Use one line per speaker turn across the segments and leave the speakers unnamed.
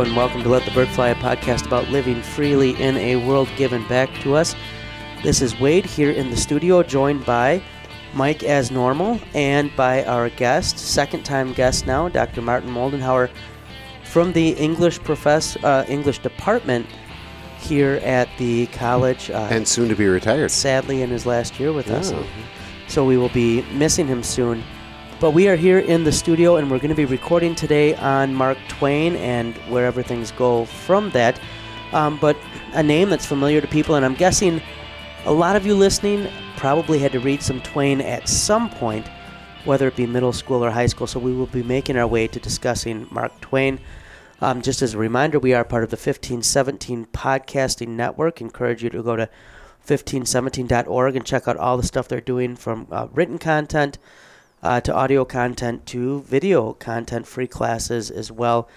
Hello and welcome to Let the Bird Fly, a podcast about living freely in a world given back to us. This is Wade here in the studio, joined by Mike as normal and by our guest, second time guest now, Dr. Martin Moldenhauer from the English profess uh, English department here at the college. Uh,
and soon to be retired.
Sadly, in his last year with us.
Oh.
So we will be missing him soon. But we are here in the studio and we're going to be recording today on Mark Twain and wherever things go from that. Um, but a name that's familiar to people, and I'm guessing a lot of you listening probably had to read some Twain at some point, whether it be middle school or high school. So we will be making our way to discussing Mark Twain. Um, just as a reminder, we are part of the 1517 Podcasting Network. Encourage you to go to 1517.org and check out all the stuff they're doing from uh, written content uh, to audio content to video content, free classes as well.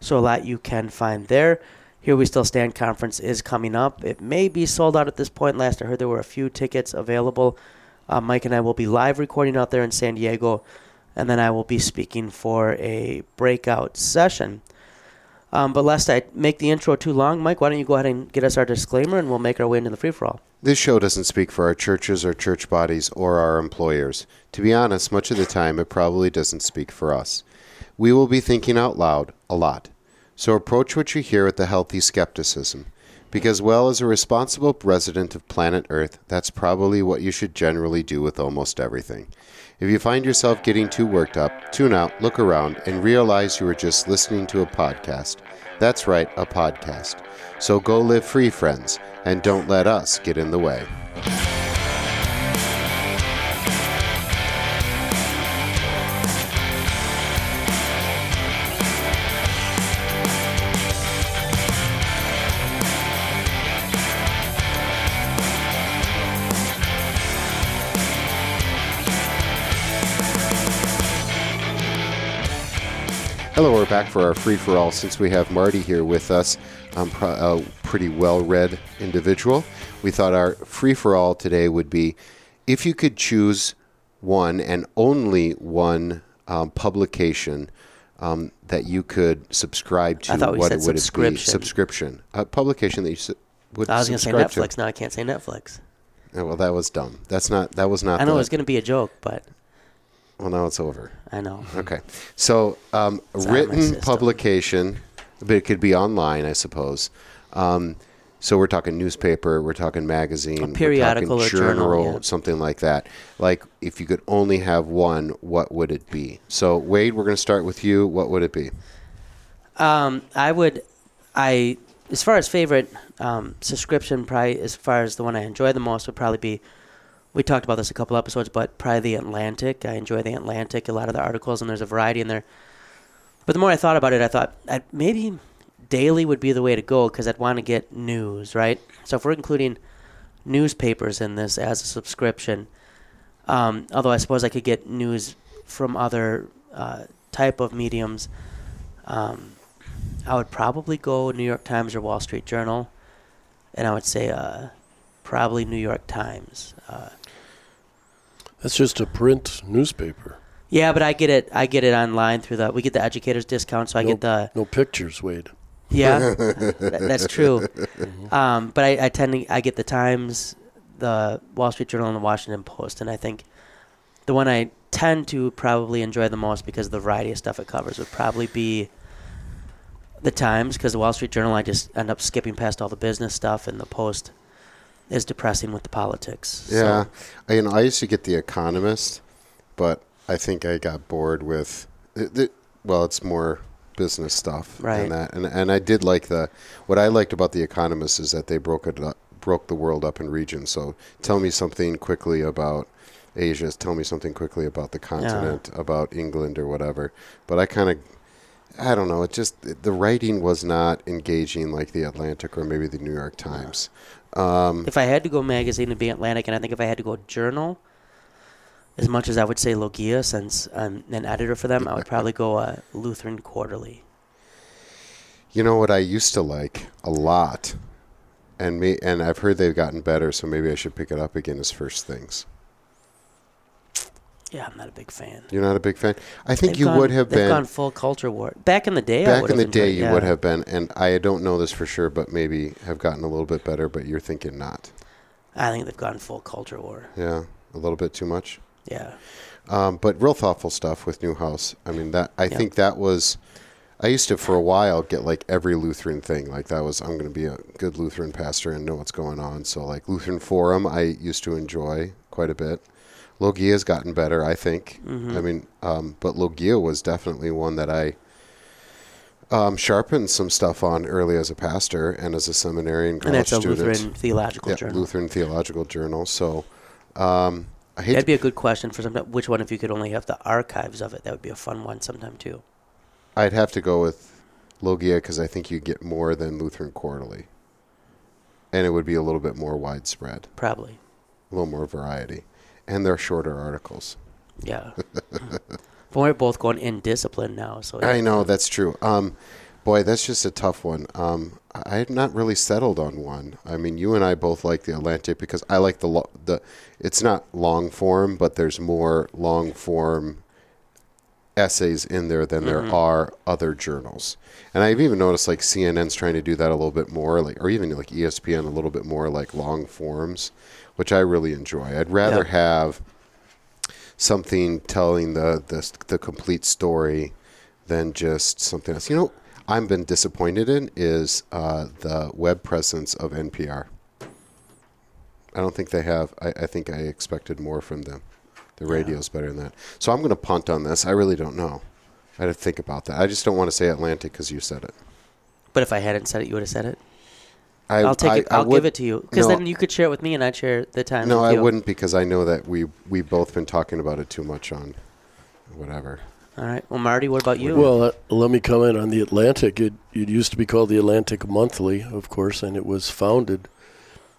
So a lot you can find there. Here We Still Stand conference is coming up. It may be sold out at this point. Last I heard, there were a few tickets available. Uh, Mike and I will be live recording out there in San Diego, and then I will be speaking for a breakout session. Um, but lest I make the intro too long, Mike, why don't you go ahead and get us our disclaimer, and we'll make our way into the free for all.
This show doesn't speak for our churches or church bodies or our employers. To be honest, much of the time it probably doesn't speak for us. We will be thinking out loud a lot. So approach what you hear with a healthy skepticism. Because, well, as a responsible resident of planet Earth, that's probably what you should generally do with almost everything. If you find yourself getting too worked up, tune out, look around, and realize you were just listening to a podcast. That's right, a podcast. So go live free, friends, and don't let us get in the way. Back for our free for all. Since we have Marty here with us, um, a pretty well read individual, we thought our free for all today would be if you could choose one and only one um, publication um, that you could subscribe to,
I thought we
what
said
would it be?
subscription.
Subscription. A publication that you su- would
I was going to say
subscribe to.
Netflix. Now I can't say Netflix.
Oh, well, that was dumb. That's not. That was not.
I know
the,
it was going to be a joke, but
Well, now it's over.
I know.
Okay. So, um,
It's out of my
written
system.
publication, but it could be online, I suppose. Um, so we're talking newspaper, we're talking magazine,
A periodical
we're
or journal, yeah.
something like that. Like, if you could only have one, what would it be? So, Wade, we're going to start with you. What would it be?
Um, I would, I as far as favorite um, subscription, probably as far as the one I enjoy the most would probably be. We talked about this a couple episodes, but probably the Atlantic. I enjoy the Atlantic, a lot of the articles, and there's a variety in there. But the more I thought about it, I thought i maybe daily would be the way to go because I'd want to get news, right? So if we're including newspapers in this as a subscription, um, although I suppose I could get news from other uh, type of mediums, um, I would probably go New York Times or Wall Street Journal, and I would say uh, probably New York Times. Uh,
That's just a print newspaper.
yeah, but I get it. I get it online through the. We get the educators discount, so I
no,
get the.
no pictures, Wade.
Yeah, that, that's true. Um, but I, I tend to I get the Times, the Wall Street Journal, and the Washington Post, and I think the one I tend to probably enjoy the most because of the variety of stuff it covers would probably be the Times, because the Wall Street Journal I just end up skipping past all the business stuff, and the Post is depressing with the politics.
Yeah.
So,
I, you know, I used to get The Economist, but I think I got bored with. It, it, well, it's more business stuff
Right.
and that, and and I did like the. What I liked about The Economist is that they broke it up, broke the world up in regions. So tell me something quickly about Asia. Tell me something quickly about the continent, about England or whatever. But I kind of. I don't know. It just the writing was not engaging like the Atlantic or maybe the New York Times. Um,
if I had to go magazine, it'd be Atlantic, and I think if I had to go journal, as much as I would say Logia, since I'm an editor for them, I would probably go uh, Lutheran Quarterly.
You know what I used to like a lot, and me and I've heard they've gotten better, so maybe I should pick it up again as First Things.
Yeah, I'm not a big fan.
You're not a big fan. I think
They've
you
gone-
would have
they've
been
gone full culture war. Back in the day, I
back in the day.
enjoyed-
You would have been, and I don't know this for sure, but maybe have gotten a little bit better. But you're thinking not.
I think they've gone full culture war.
Yeah, a little bit too much.
Yeah.
Um, but real thoughtful stuff with Neuhaus. I mean, that I think that was. I used to for a while get like every Lutheran thing. Like that was I'm going to be a good Lutheran pastor and know what's going on. So like Lutheran Forum, I used to enjoy quite a bit. Logia's gotten better, I think.
Mm-hmm.
I mean, um, but Logia was definitely one that I um, sharpened some stuff on early as a pastor and as a seminarian college And
that's a
student.
Lutheran theological
yeah,
journal.
Lutheran Theological Journal. So um, I hate
That'd be a good question for some. Which one, if you could only have the archives of it, that would be a fun one sometime too.
I'd have to go with Logia because I think you get more than Lutheran Quarterly, and it would be a little bit more widespread,
Probably.
a little more variety, and they're shorter articles.
Yeah. but we're both going in discipline now, so
I know that's true. Um, boy, that's just a tough one. Um, I had not really settled on one. I mean, you and I both like the Atlantic because I like the lo- the. It's not long form, but there's more long form essays in there than there are other journals. And I've even noticed like CNN's trying to do that a little bit more, like or even like ESPN a little bit more like long forms, which I really enjoy. I'd rather
Yeah.
have something telling the, the the complete story than just something else. You know, I've been disappointed in is uh, the web presence of NPR. I don't think they have. I, I think I expected more from them. The
Yeah.
radio's better than that. So I'm going to punt on this. I really don't know. I had to think about that. I just don't want to say Atlantic because you said it.
But if I hadn't said it, you would have said it.
I,
I'll take
I,
it.
I
I'll
would-
give it to you because
no,
then you could share it with me, and I'd share the time.
No,
with
I wouldn't because I know that we we both been talking about it too much on whatever.
All right. Well, Marty, what about you?
Well, uh, let me comment on the Atlantic. It, it used to be called the Atlantic Monthly, of course, and it was founded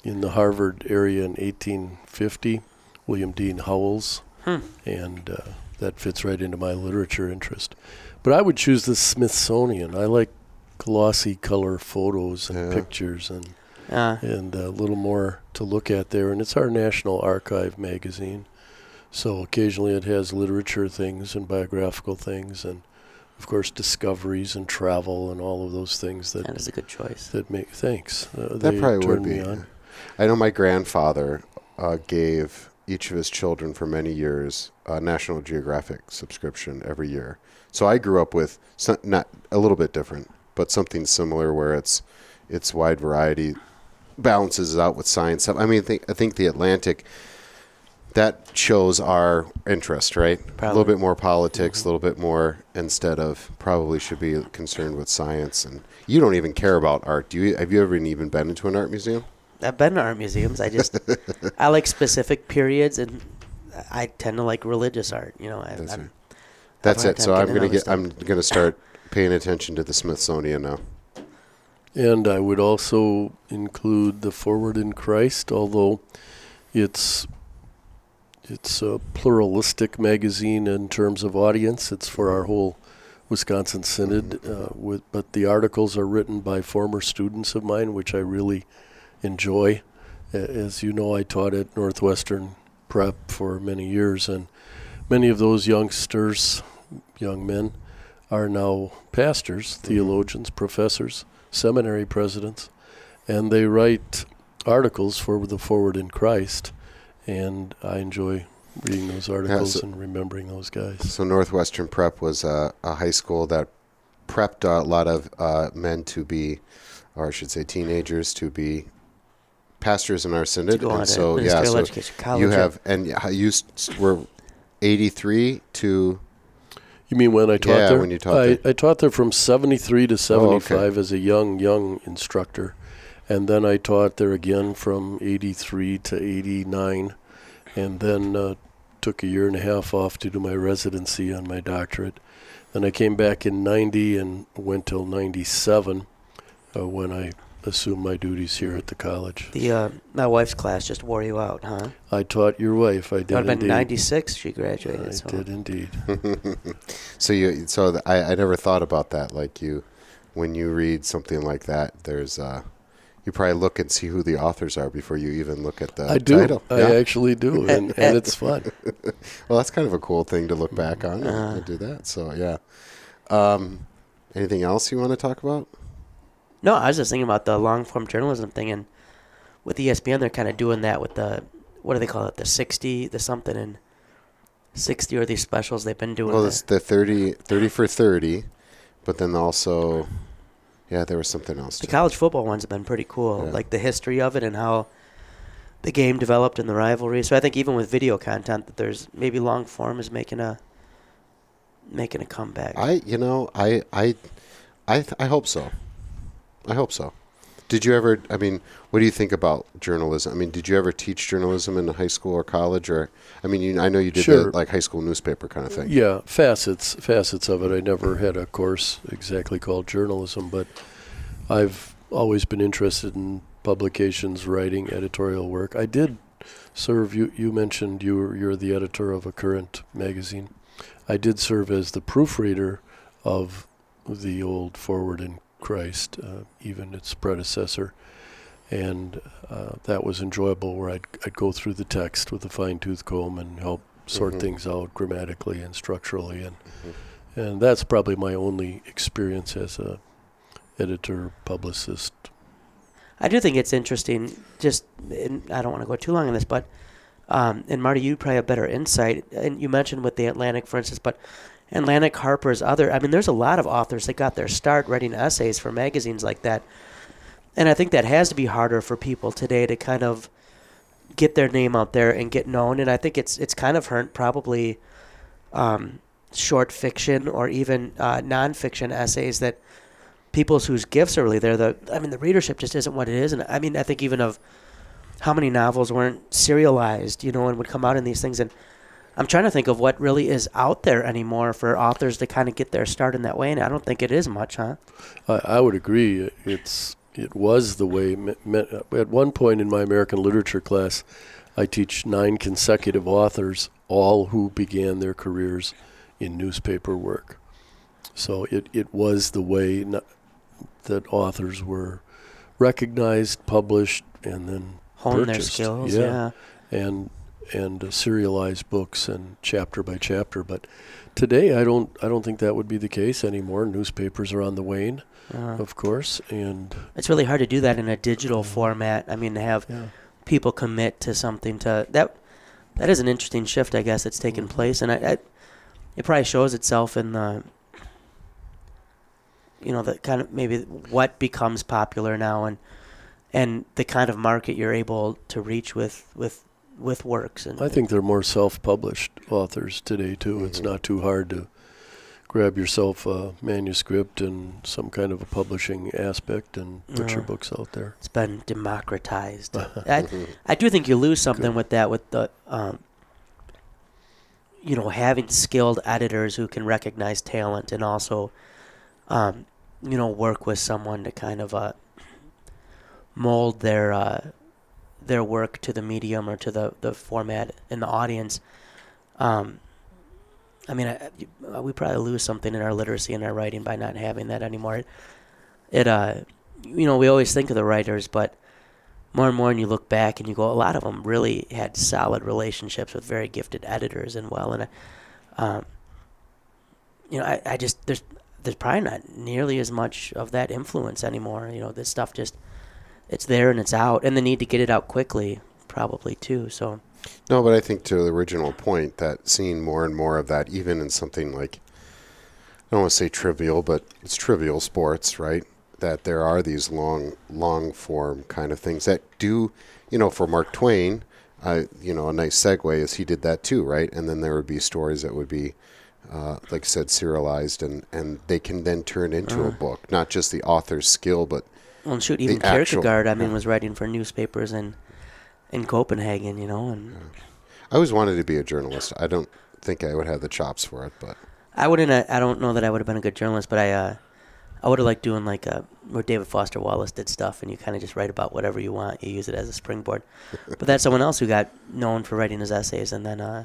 in the Harvard area in 1850. William Dean Howells,
Hmm.
and uh, that fits right into my literature interest. But I would choose the Smithsonian. I like glossy color photos and
Yeah.
pictures and
Uh,
and a little more to look at there. And it's our National Archive magazine. So occasionally it has literature things and biographical things, and of course discoveries and travel and all of those things that
that is a good choice.
that make thanks. Uh,
That probably would be.
me on.
I know my grandfather uh, gave each of his children for many years a National Geographic subscription every year. So I grew up with some, not a little bit different, but something similar where it's it's wide variety, balances out with science. I mean, I think, I think the Atlantic that shows our interest, right? A little bit more politics, a little bit more instead of probably should be concerned with science. And you don't even care about art, do you? Have you ever even been into an art museum?
I've been to art museums. I just I like specific periods, and I tend to like religious art. You know, I,
That's right. That's it. So I'm gonna get.
this
I'm gonna start paying attention to the Smithsonian now.
And I would also include the Forward in Christ, although it's it's a pluralistic magazine in terms of audience. It's for our whole Wisconsin Synod, uh, with, but the articles are written by former students of mine, which I really enjoy. As you know, I taught at Northwestern Prep for many years, and many of those youngsters, young men, are now pastors, theologians, professors, seminary presidents, and they write articles for the Forward in Christ, and I enjoy reading those articles
so-
and remembering those guys.
So Northwestern Prep was a, a high school that prepped a lot of uh, men to be, or I should say, teenagers to be pastors in our synod.
go on
and
to
so yeah, so
college.
you have and y- you s- were 83 to
You mean when I taught
Yeah,
there?
when you taught
I,
there. Oh,
I taught there from 73 to
okay.
75 as a young, young instructor. And then I taught there again from 83 to 89. And then uh, took a year and a half off to do my residency on my doctorate. Then I came back in 90 and went till 97 uh, when I assumed my duties here at the college.
the uh, my wife's class just wore you out, huh?
I taught your wife. I
That
did
would have been '96. She graduated.
I
so.
did indeed.
so you so th- I, I never thought about that like you when you read something like that there's uh You probably look and see who the authors are before you even look at the
I do.
title.
I
Yeah.
actually do, and, and it's fun.
Well, that's kind of a cool thing to look back on and,
Uh.
and do that. So yeah. Um, anything else you want to talk about?
No, I was just thinking about the long form journalism thing, and with ESPN, they're kind of doing that with the what do they call it? The sixty, the something, and sixty or these specials they've been doing.
Well, it's the 30, 30 for thirty, but then also, yeah, there was something else.
The
too.
college football ones have been pretty cool,
Yeah.
like the history of it and how the game developed and the rivalry. So I think even with video content, that there's maybe long form is making a making a comeback.
I, you know, I, I, I, I hope so. I hope so. Did you ever? I mean, what do you think about journalism? I mean, did you ever teach journalism in high school or college, or? I mean, you, I know you did
Sure.
the like high school newspaper kind of thing.
Yeah, facets facets of it. I never had a course exactly called journalism, but I've always been interested in publications, writing, editorial work. I did serve. You you mentioned you were, you're the editor of a current magazine. I did serve as the proofreader of the old Forward in Christ, uh, even its predecessor, and uh, that was enjoyable. Where I'd I'd go through the text with a fine tooth comb and help sort
Mhm.
things out grammatically and structurally, and
Mhm.
and that's probably my only experience as a editor publicist.
I do think it's interesting. Just and I don't want to go too long on this, but um, and Marty, you probably have better insight. And you mentioned with the Atlantic, for instance, but Atlantic, Harper's, other. I mean, there's a lot of authors that got their start writing essays for magazines like that, and I think that has to be harder for people today to kind of get their name out there and get known. And I think it's it's kind of hurt probably um, short fiction or even uh, nonfiction essays that people whose gifts are really there. The I mean, the readership just isn't what it is, and I mean, I think even of how many novels weren't serialized, you know, and would come out in these things. And I'm trying to think of what really is out there anymore for authors to kind of get their start in that way, and I don't think it is much, huh?
I, I would agree. It's it was the way. At one point in my American literature class, I teach nine consecutive authors, all who began their careers in newspaper work. So it, it was the way that authors were recognized, published, and then
Hone their skills,
yeah.
yeah.
and and uh, serialized books and chapter by chapter. But today, I don't I don't think that would be the case anymore. Newspapers are on the wane,
Uh,
of course, and
it's really hard to do that in a digital format. I mean, to have
yeah.
people commit to something to that. That is an interesting shift, I guess, that's taken place, and I, I, it probably shows itself in the, you know, the kind of maybe what becomes popular now, and and the kind of market you're able to reach with with with works. And
I think they're more self-published authors today too. It's
Mhm.
not too hard to grab yourself a manuscript and some kind of a publishing aspect and put your books out there.
it's been democratized. I. I do think you lose something
Good.
with that, with the, um, you know, having skilled editors who can recognize talent and also, um, you know, work with someone to kind of uh, mold their uh, their work to the medium or to the, the format and the audience. Um, I mean, I, I- we probably lose something in our literacy and our writing by not having that anymore. It, it uh, you know, we always think of the writers, but more and more, and you look back and you go, a lot of them really had solid relationships with very gifted editors and well, and I, um, you know, I, I just there's there's probably not nearly as much of that influence anymore. You know, this stuff just it's there and it's out, and the need to get it out quickly probably too. So
No, but I think to the original point that seeing more and more of that, even in something like, I don't want to say trivial, but it's trivial sports, right? That there are these long, long form kind of things that do, you know, for Mark Twain, uh, you know, a nice segue is he did that too, right? And then there would be stories that would be, uh, like I said, serialized, and and they can then turn into a
Uh.
book, not just the author's skill, but
well, and shoot, even
The actual-
I mean,
yeah.
was writing for newspapers in in Copenhagen, you know, and
I always wanted to be a journalist. I don't think I would have the chops for it, but
I wouldn't. uh, I don't know that I would have been a good journalist, but I, uh, I would have liked doing like a where David Foster Wallace did stuff, and you kind of just write about whatever you want. You use it as a springboard. but that's someone else who got known for writing his essays, and then uh,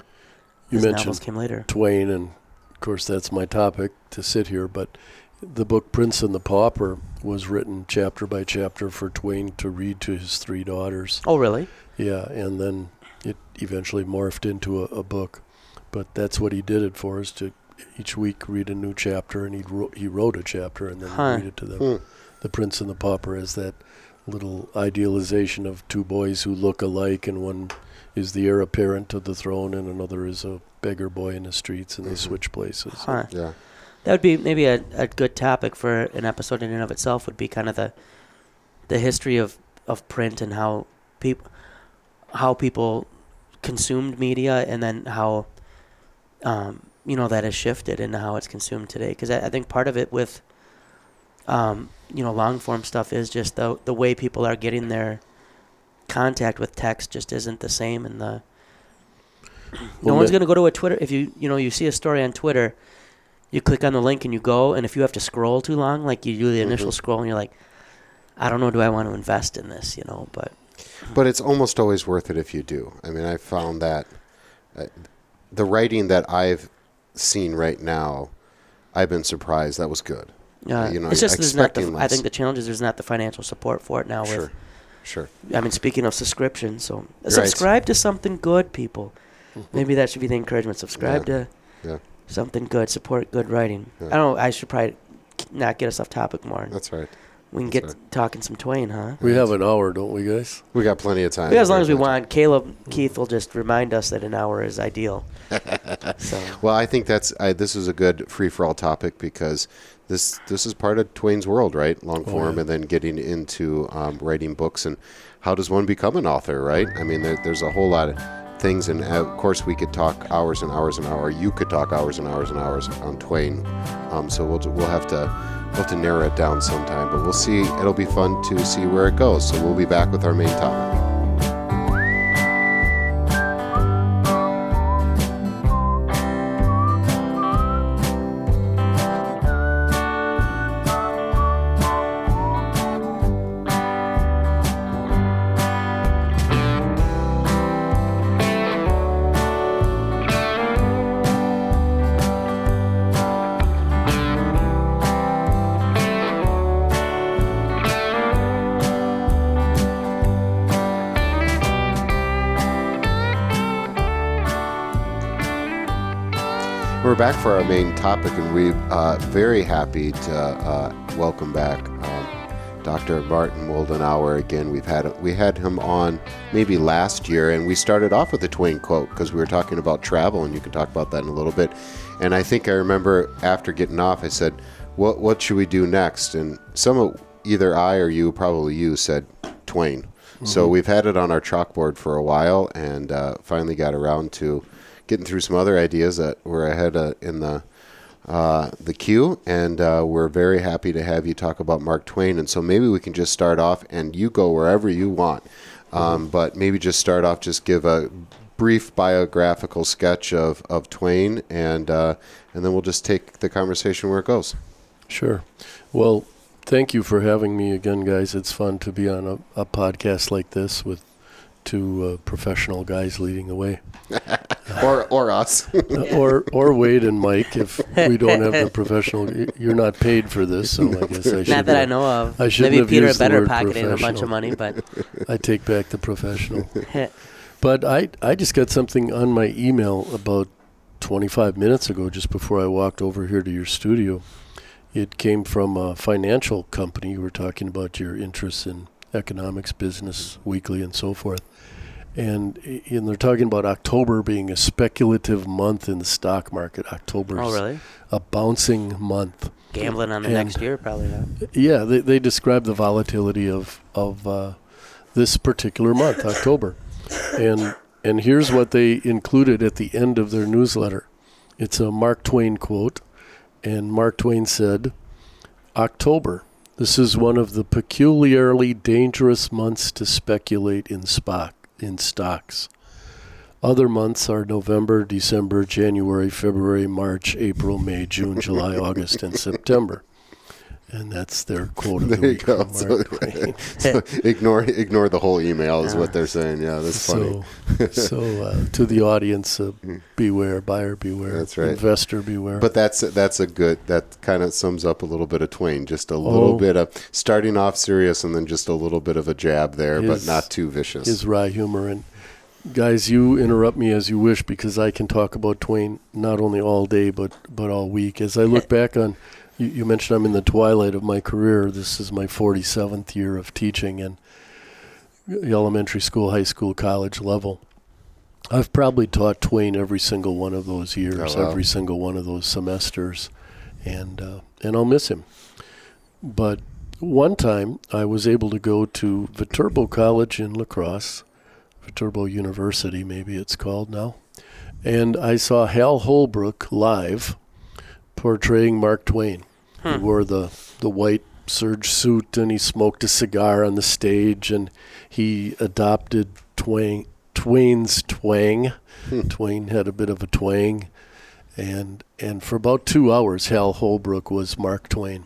You
his novels
mentioned
came later.
Twain, and of course that's my topic to sit here. But the book Prince and the Pauper was written chapter by chapter for Twain to read to his three daughters.
Oh, really?
Yeah, and then it eventually morphed into a, a book. But that's what he did it for, is to each week read a new chapter, and he wrote, he wrote a chapter and then
Huh.
read it to them.
Hmm.
The Prince and the Pauper is that little idealization of two boys who look alike, and one is the heir apparent to the throne, and another is a beggar boy in the streets, and they
Mhm.
switch places.
Huh.
Yeah.
That would be maybe a, a good topic for an episode in and of itself. Would be kind of the the history of, of print and how people how people consumed media, and then how um, you know that has shifted and how it's consumed today. Because I, I think part of it with um, you know long form stuff is just the the way people are getting their contact with text just isn't the same, and the no
Well,
one's gonna go to a Twitter if you you know you see a story on Twitter, you click on the link and you go, and if you have to scroll too long, like you do the initial
Mhm.
scroll, and you're like, I don't know, do I want to invest in this? You know, but
But it's almost always worth it if you do. I mean, I found that uh, the writing that I've seen right now, I've been surprised that was good.
uh,
You know,
it's just there's not the, I think the challenge is there's not the financial support for it now. With
Sure, sure.
I mean, speaking of subscription, so subscribe to something good, people. Maybe that should be the encouragement. Subscribe
Yeah.
to
Yeah.
Something good. Support good writing.
Yeah.
I don't. I should probably not get us off topic more.
That's right.
we can
that's
get
right.
talking some Twain, huh?
We have an hour, don't we, guys?
We got plenty of time.
Yeah, as long as we
Very much.
want. Caleb Keith will just remind us that an hour is ideal. so
Well, I think that's I, this is a good free for all topic because this this is part of Twain's world, right? Long
Oh,
form,
yeah.
and then getting into um, writing books and how does one become an author, right? I mean, there, there's a whole lot of things, and uh, of course, we could talk hours and hours and hours. You could talk hours and hours and hours on Twain. Um, so we'll we'll have to we'll have to narrow it down sometime, but we'll see. It'll be fun to see where it goes. So we'll be back with our main topic. Back for our main topic, and we're uh, very happy to uh, welcome back um, Dr. Martin Moldenhauer again. We've had we had him on maybe last year, and we started off with a Twain quote because we were talking about travel, and you can talk about that in a little bit. And I think I remember after getting off, I said, "What what should we do next?" And some of either I or you, probably you, said Twain. So we've had it on our chalkboard for a while, and uh, finally got around to getting through some other ideas that were ahead uh, in the uh, the queue, and uh, we're very happy to have you talk about Mark Twain. And so maybe we can just start off, and you go wherever you want, um, but maybe just start off, just give a brief biographical sketch of, of Twain, and uh, and then we'll just take the conversation where it goes.
Sure. Well, thank you for having me again, guys. It's fun to be on a, a podcast like this with two uh, professional guys leading the way.
or or us.
Or or Wade and Mike if we don't have the professional. You're not paid for this, so I guess I should.
not that I know of.
I shouldn't
Maybe
have
Peter
used the
better
word
pocketing a bunch of money, but
I take back the professional. But I I just got something on my email about 25 minutes ago, just before I walked over here to your studio. It came from a financial company. You were talking about your interests in economics, business, weekly, and so forth. And, and they're talking about October being a speculative month in the stock market. October
oh really?
a bouncing month.
Gambling on the
And-
next year, probably. Not.
Yeah, they, they describe the volatility of of uh, this particular month, October, and and here's what they included at the end of their newsletter. It's a Mark Twain quote, and Mark Twain said, "October. This is one of the peculiarly dangerous months to speculate in stock in stocks." Other months are November, December, January, February, March, April, May, June, July, August, and September. And that's their quote of
There
the
you go. So- So ignore ignore the whole email is what they're saying. Yeah, that's funny.
So, so uh, to the audience, uh, beware, buyer beware,
That's right.
investor beware.
But that's that's a good that kind of sums up a little bit of Twain. Just a little
Oh.
bit of starting off serious and then just a little bit of a jab there, but not too vicious.
his wry humor. And guys, you interrupt me as you wish because I can talk about Twain not only all day but but all week. As I look back on, you, you mentioned I'm in the twilight of my career. This is my 47th year of teaching and elementary school, high school, college level. I've probably taught Twain every single one of those years,
Oh, wow.
every single one of those semesters, and uh, and I'll miss him. But one time I was able to go to Viterbo College in La Crosse, Viterbo University, maybe it's called now, and I saw Hal Holbrook live portraying Mark Twain. He
Hmm.
wore the the white serge suit and he smoked a cigar on the stage and he adopted Twain Twain's twang.
Hmm.
Twain had a bit of a twang, and and for about two hours, Hal Holbrook was Mark Twain,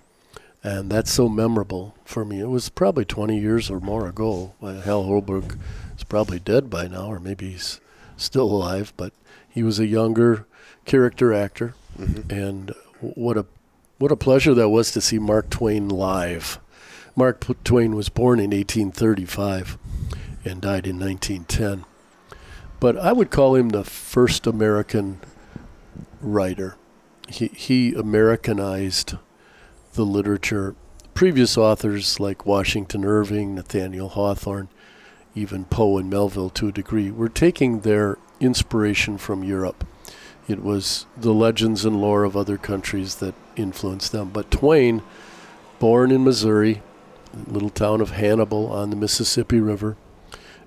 and that's so memorable for me. It was probably 20 years or more ago. Hal Holbrook is probably dead by now, or maybe he's still alive, but he was a younger character actor,
Mhm.
and what a what a pleasure that was to see Mark Twain live. Mark Twain was born in 1835 and died in 1910. But I would call him the first American writer. He, he Americanized the literature. Previous authors like Washington Irving, Nathaniel Hawthorne, even Poe and Melville to a degree were taking their inspiration from Europe. It was the legends and lore of other countries that influenced them. But Twain, born in Missouri, little town of Hannibal on the Mississippi River,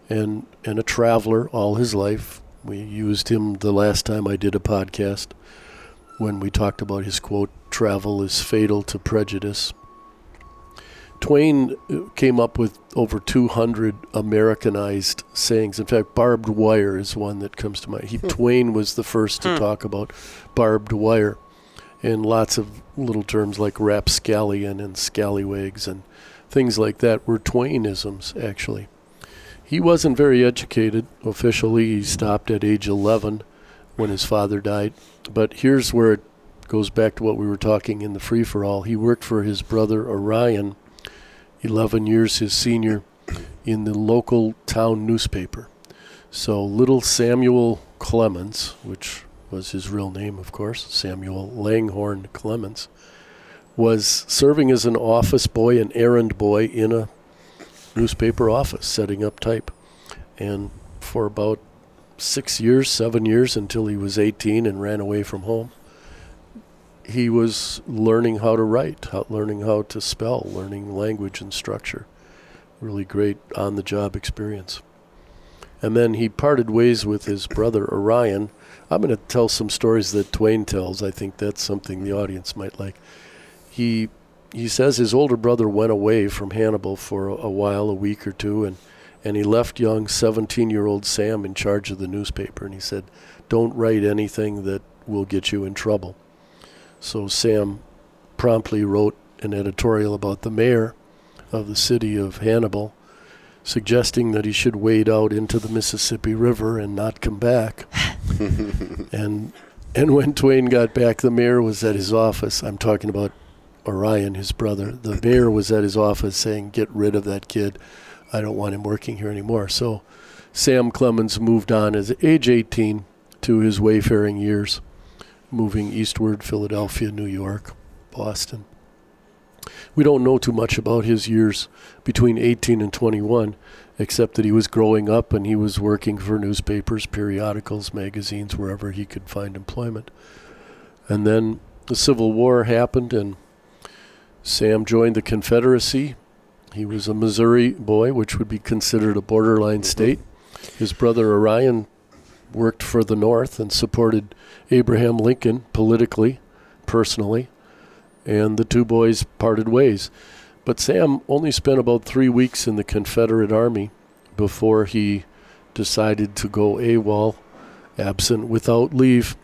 and and a traveler all his life. We used him the last time I did a podcast when we talked about his quote, "Travel is fatal to prejudice." Twain uh, came up with over 200 Americanized sayings. In fact, barbed wire is one that comes to mind. He, Twain was the first to
Hmm.
talk about barbed wire, and lots of little terms like rapscallion and scallywags and things like that were Twainisms, actually. He wasn't very educated officially. He stopped at age 11 when his father died. But here's where it goes back to what we were talking in the free for all. He worked for his brother Orion, 11 years his senior, in the local town newspaper. So little Samuel Clemens, which was his real name, of course, Samuel Langhorne Clemens, was serving as an office boy, an errand boy in a newspaper office, setting up type. And for about six years, seven years, until he was 18 and ran away from home, he was learning how to write, how, learning how to spell, learning language and structure. Really great on the job experience. And then he parted ways with his brother Orion. I'm going to tell some stories that Twain tells. I think that's something the audience might like. He he says his older brother went away from Hannibal for a, a while, a week or two, and and he left young 17-year-old Sam in charge of the newspaper. And he said, "Don't write anything that will get you in trouble." So Sam promptly wrote an editorial about the mayor of the city of Hannibal, suggesting that he should wade out into the Mississippi River and not come back. and and when Twain got back, the mayor was at his office. I'm talking about Orion, his brother. The mayor was at his office saying, "Get rid of that kid. I don't want him working here anymore." So Sam Clemens moved on as age 18 to his wayfaring years, moving eastward, Philadelphia, New York, Boston. We don't know too much about his years between 18 and 21, except that he was growing up and he was working for newspapers, periodicals, magazines, wherever he could find employment. And then the Civil War happened, and Sam joined the Confederacy. He was a Missouri boy, which would be considered a borderline mm-hmm. state. His brother Orion worked for the North and supported Abraham Lincoln politically, personally, and the two boys parted ways. But Sam only spent about three weeks in the Confederate Army before he decided to go AWOL, absent without leave.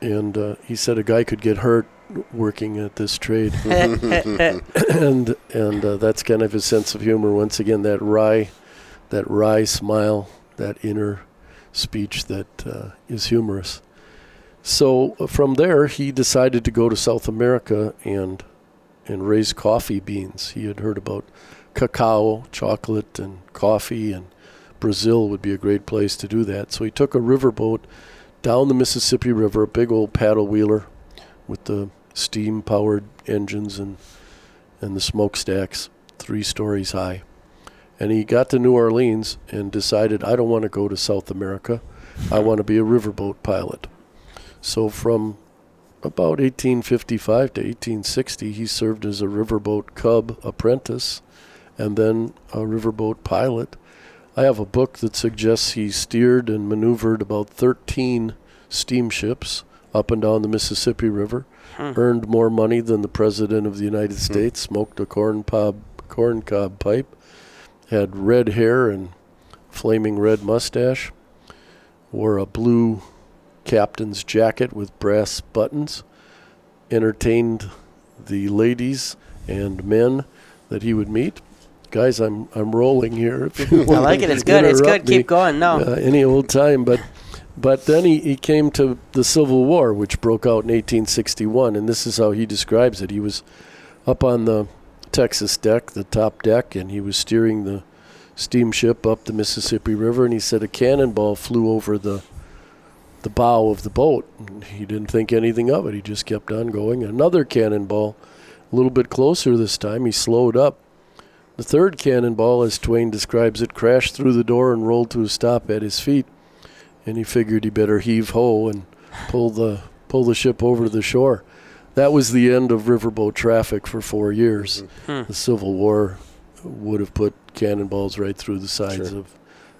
And uh, he said a guy could get hurt working at this trade, and and uh, that's kind of his sense of humor. Once again, that wry, that wry smile, that inner speech that uh, is humorous. So uh, from there, he decided to go to South America and and raise coffee beans. He had heard about cacao, chocolate, and coffee, and Brazil would be a great place to do that. So he took a riverboat down the Mississippi River, a big old paddle wheeler with the steam powered engines and and the smokestacks, three stories high. And he got to New Orleans and decided, I don't want to go to South America. I want to be a riverboat pilot. So from about 1855 to 1860, he served as a riverboat cub apprentice and then a riverboat pilot. I have a book that suggests he steered and maneuvered about 13 steamships up and down the Mississippi River,
Hmm.
earned more money than the President of the United States, smoked a corn, corn cob pipe, had red hair and flaming red mustache, wore a blue captain's jacket with brass buttons, entertained the ladies and men that he would meet. Guys, I'm I'm rolling here.
I like it. It's good. It's good.
interrupt me,
Keep going. No.
uh, any old time, but but then he, he came to the Civil War, which broke out in 1861, and this is how he describes it. He was up on the Texas deck, the top deck, and he was steering the steamship up the Mississippi River, and he said a cannonball flew over the the bow of the boat. He didn't think anything of it. He just kept on going. Another cannonball, a little bit closer this time, he slowed up. The third cannonball, as Twain describes it, crashed through the door and rolled to a stop at his feet. And he figured he better heave ho and pull the pull the ship over to the shore. That was the end of riverboat traffic for four years.
Hmm.
The Civil War would have put cannonballs right through the sides
Sure.
of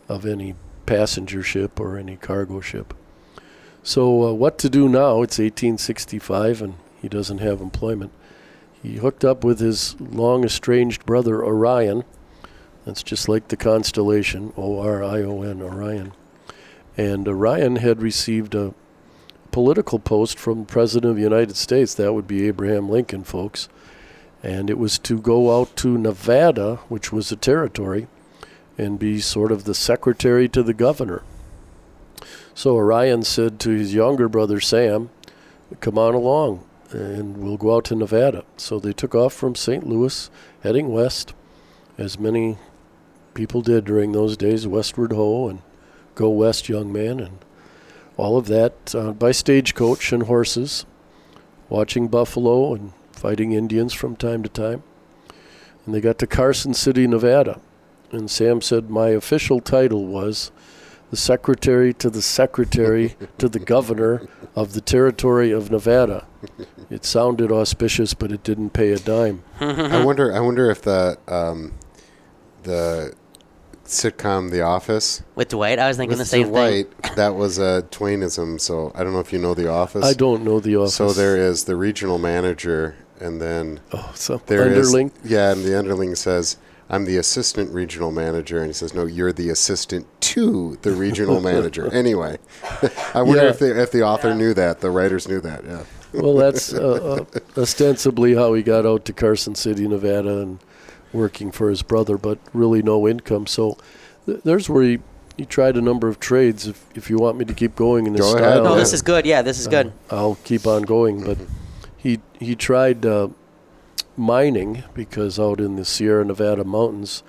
of any passenger ship or any cargo ship. So uh, what to do now? It's 1865 and he doesn't have employment. He hooked up with his long estranged brother Orion. That's just like the constellation O R I O N Orion. And Orion had received a political post from the President of the United States. That would be Abraham Lincoln, folks. And it was to go out to Nevada, which was a territory, and be sort of the secretary to the governor. So Orion said to his younger brother Sam, Come on along, and we'll go out to Nevada. So they took off from St. Louis, heading west, as many people did during those days, westward ho, and go west, young man, and all of that uh, by stagecoach and horses, watching buffalo and fighting Indians from time to time. And they got to Carson City, Nevada. And Sam said, My official title was the secretary to the secretary to the governor of the territory of Nevada. It sounded auspicious, but it didn't pay a dime.
I wonder. I wonder if the um, the sitcom The Office
With Dwight, I was thinking
with
the same thing.
Dwight, that was a Twainism. So I don't know if you know The Office.
I don't know the office.
So there is the regional manager, and then
oh, some
there is
underling.
yeah, and the underling says, "I'm the assistant regional manager," and he says, "No, you're the assistant to the regional manager." Anyway, I wonder
Yeah.
if the if the author knew that, the writers knew that. Yeah.
Well, that's uh, uh, ostensibly how he got out to Carson City, Nevada, and working for his brother, but really no income. So th- there's where he, he tried a number of trades. If, if you want me to keep going in this
Go ahead.
style,
No, this is good. Yeah, this is
uh,
good.
I'll keep on going. But he he tried uh, mining because out in the Sierra Nevada mountains,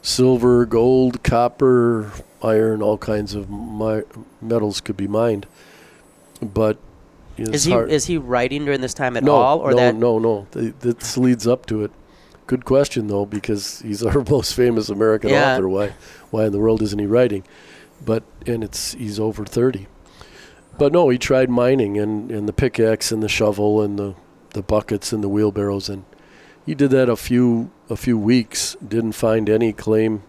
silver, gold, copper, iron, all kinds of mi- metals could be mined. But
Is he
hard-
is he writing during this time at
no,
all, or
no,
that?
no, no. Th- This leads up to it. Good question though, because he's our most famous American
Yeah.
author. Why, why in the world isn't he writing? But and it's he's over thirty. But no, he tried mining and, and the pickaxe and the shovel and the, the buckets and the wheelbarrows and he did that a few a few weeks. Didn't find any claim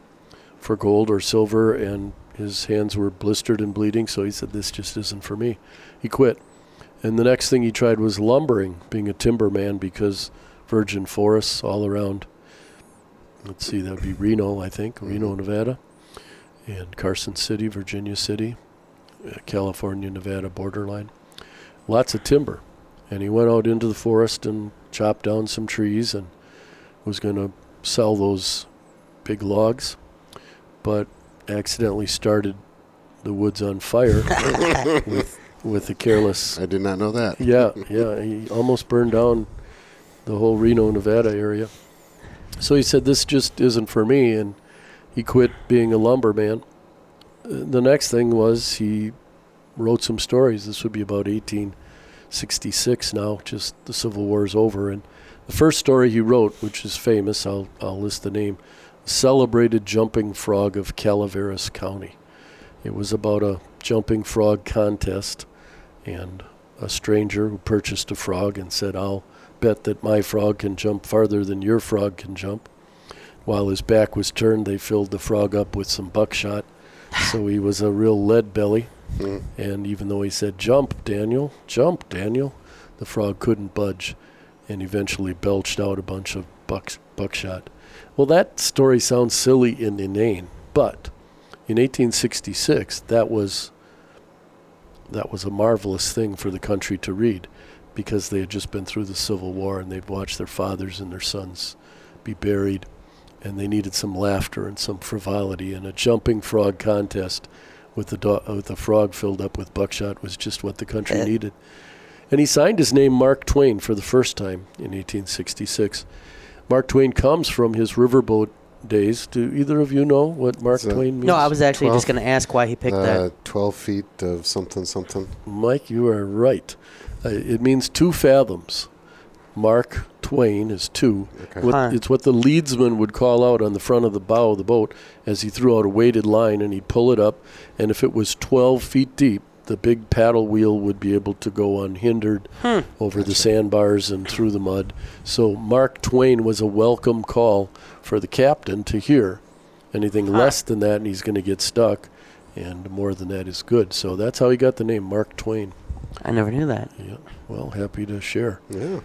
for gold or silver, and his hands were blistered and bleeding. So he said, "This just isn't for me." He quit. And the next thing he tried was lumbering, being a timberman, because virgin forests all around. Let's see, that would be Reno, I think, Reno, Nevada, and Carson City, Virginia City, uh, California, Nevada borderline. Lots of timber. And he went out into the forest and chopped down some trees and was going to sell those big logs, but accidentally started the woods on fire with, with a careless.
I did not know that.
Yeah, yeah. He almost burned down the whole Reno, Nevada area. So he said, This just isn't for me. And he quit being a lumberman. Uh, The next thing was he wrote some stories. This would be about 1866 now, just the Civil War is over. And the first story he wrote, which is famous, I'll, I'll list the name Celebrated Jumping Frog of Calaveras County. It was about a jumping frog contest and a stranger who purchased a frog and said, I'll bet that my frog can jump farther than your frog can jump. While his back was turned, they filled the frog up with some buckshot. so he was a real lead belly.
Hmm.
And even though he said, Jump, Daniel, jump, Daniel, the frog couldn't budge and eventually belched out a bunch of bucks, buckshot. Well, that story sounds silly and inane, but in 1866, that was that was a marvelous thing for the country to read because they had just been through the Civil War and they'd watched their fathers and their sons be buried and they needed some laughter and some frivolity and a jumping frog contest with the do- with a frog filled up with buckshot was just what the country
Eh.
needed. And he signed his name Mark Twain for the first time in 1866. Mark Twain comes from his riverboat days. Do either of you know what Mark
So-
Twain means?
No, I was actually just going to ask why he picked
Uh,
that.
12 feet of something, something.
Mike, you are right. Uh, it means two fathoms. Mark Twain is two.
Okay.
What,
Huh.
It's what the leadsman would call out on the front of the bow of the boat as he threw out a weighted line and he'd pull it up. And if it was 12 feet deep, the big paddle wheel would be able to go unhindered
Hmm.
over the sandbars and through the mud. So Mark Twain was a welcome call for the captain to hear. Anything
Huh.
less than that, and he's going to get stuck. And more than that is good. So that's how he got the name Mark Twain.
I never knew that.
Yeah. Well, happy to share.
Yeah.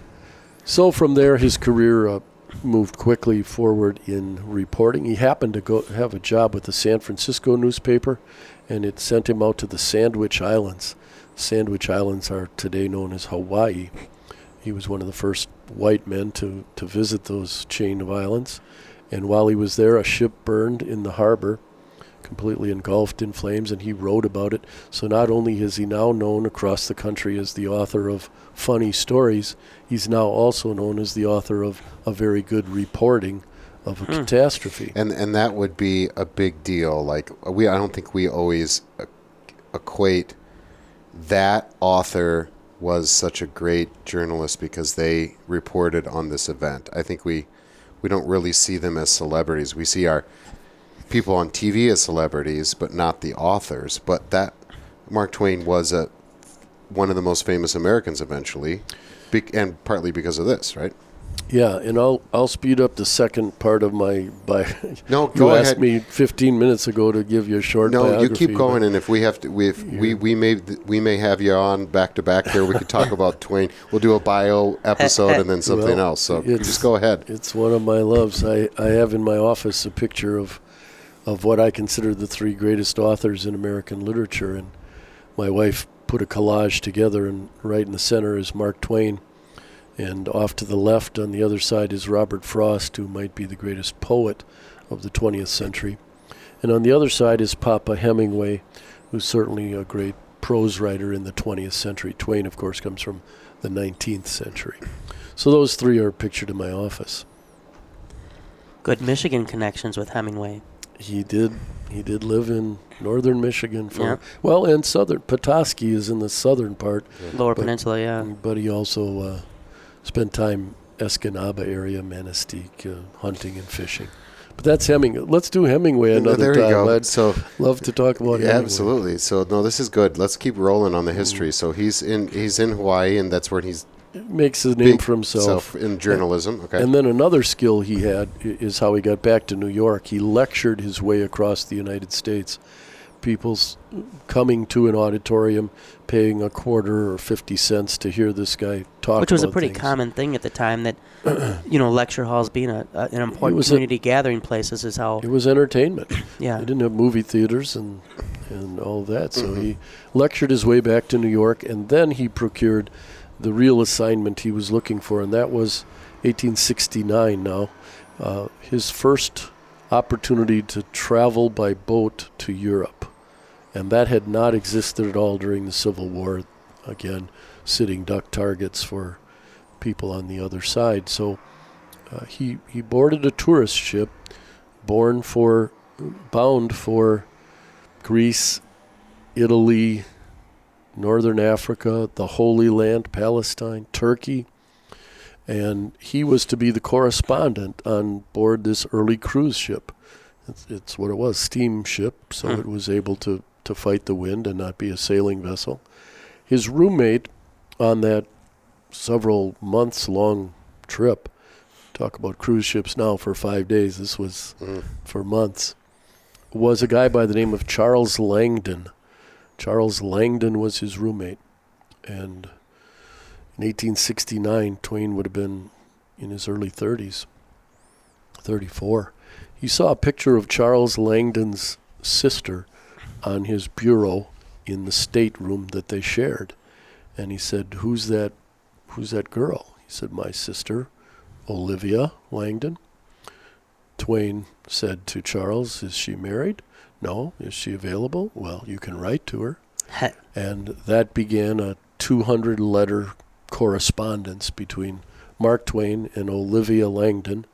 So from there, his career uh, moved quickly forward in reporting. He happened to go have a job with the San Francisco newspaper, and it sent him out to the Sandwich Islands. Sandwich Islands are today known as Hawaii. He was one of the first white men to, to visit those chain of islands. And while he was there, a ship burned in the harbor, completely engulfed in flames, and he wrote about it. So not only is he now known across the country as the author of funny stories, he's now also known as the author of a very good reporting of a
Hmm.
catastrophe.
And and that would be a big deal. Like we, I don't think we always equate that author was such a great journalist because they reported on this event. I think we we don't really see them as celebrities. We see our people on TV as celebrities, but not the authors. But that Mark Twain was a one of the most famous Americans eventually, be, and partly because of this, right?
Yeah, and I'll I'll speed up the second part of my by.
No,
you
go
asked
ahead.
me 15 minutes ago to give you a short.
No, you keep going, and if we have to, we if we we may we may have you on back to back here. We could talk about Twain. We'll do a bio episode and then something
Well,
else. So just go ahead.
It's one of my loves. I, I have in my office a picture of of what I consider the three greatest authors in American literature, and my wife put a collage together, and right in the center is Mark Twain, and off to the left on the other side is Robert Frost, who might be the greatest poet of the 20th century, and on the other side is Papa Hemingway, who's certainly a great prose writer in the 20th century. Twain, of course, comes from the 19th century. So those three are pictured in my office.
Good Michigan connections with Hemingway.
He did. He did live in northern Michigan for
Yeah.
well, and southern Petoskey is in the southern part,
Lower
But-
Peninsula, yeah.
but he also uh, spent time Escanaba area, Manistee, uh, hunting and fishing. But that's Hemingway. Let's do Hemingway another
there you
time.
go.
I'd
So
love to talk about
yeah,
Hemingway.
absolutely. So no, this is good. Let's keep rolling on the history. So he's in he's in Hawaii, and that's where he's
Makes a name
big
for himself.
in journalism. Okay.
And then another skill he had is how he got back to New York. He lectured his way across the United States. People's coming to an auditorium, paying a quarter or 50 cents to hear this guy talk
Which was a pretty
things.
common thing at the time that, you know, lecture halls being a, a, an important
was a-
community gathering places is how,
It was entertainment.
yeah.
They didn't have movie theaters and, and all that. So
Mhm.
he lectured his way back to New York, and then he procured the real assignment he was looking for, and that was 1869 now. Uh, his first opportunity to travel by boat to Europe. And that had not existed at all during the Civil War. Again, sitting duck targets for people on the other side. So uh, he, he boarded a tourist ship born for, bound for Greece, Italy, Northern Africa, the Holy Land, Palestine, Turkey. And he was to be the correspondent on board this early cruise ship. It's, it's what it was, steamship, so
Hmm.
it was able to, to fight the wind and not be a sailing vessel. His roommate on that several months long trip, talk about cruise ships now for five days, this was
Mm.
for months, was a guy by the name of Charles Langdon. Charles Langdon was his roommate. And in 1869, Twain would have been in his early 30s, 34. He saw a picture of Charles Langdon's sister on his bureau in the stateroom that they shared. And he said, Who's that who's that girl? He said, My sister, Olivia Langdon. Twain said to Charles, Is she married? No. Is she available? Well, you can write to her. And that began a 200 letter correspondence between Mark Twain and Olivia Langdon,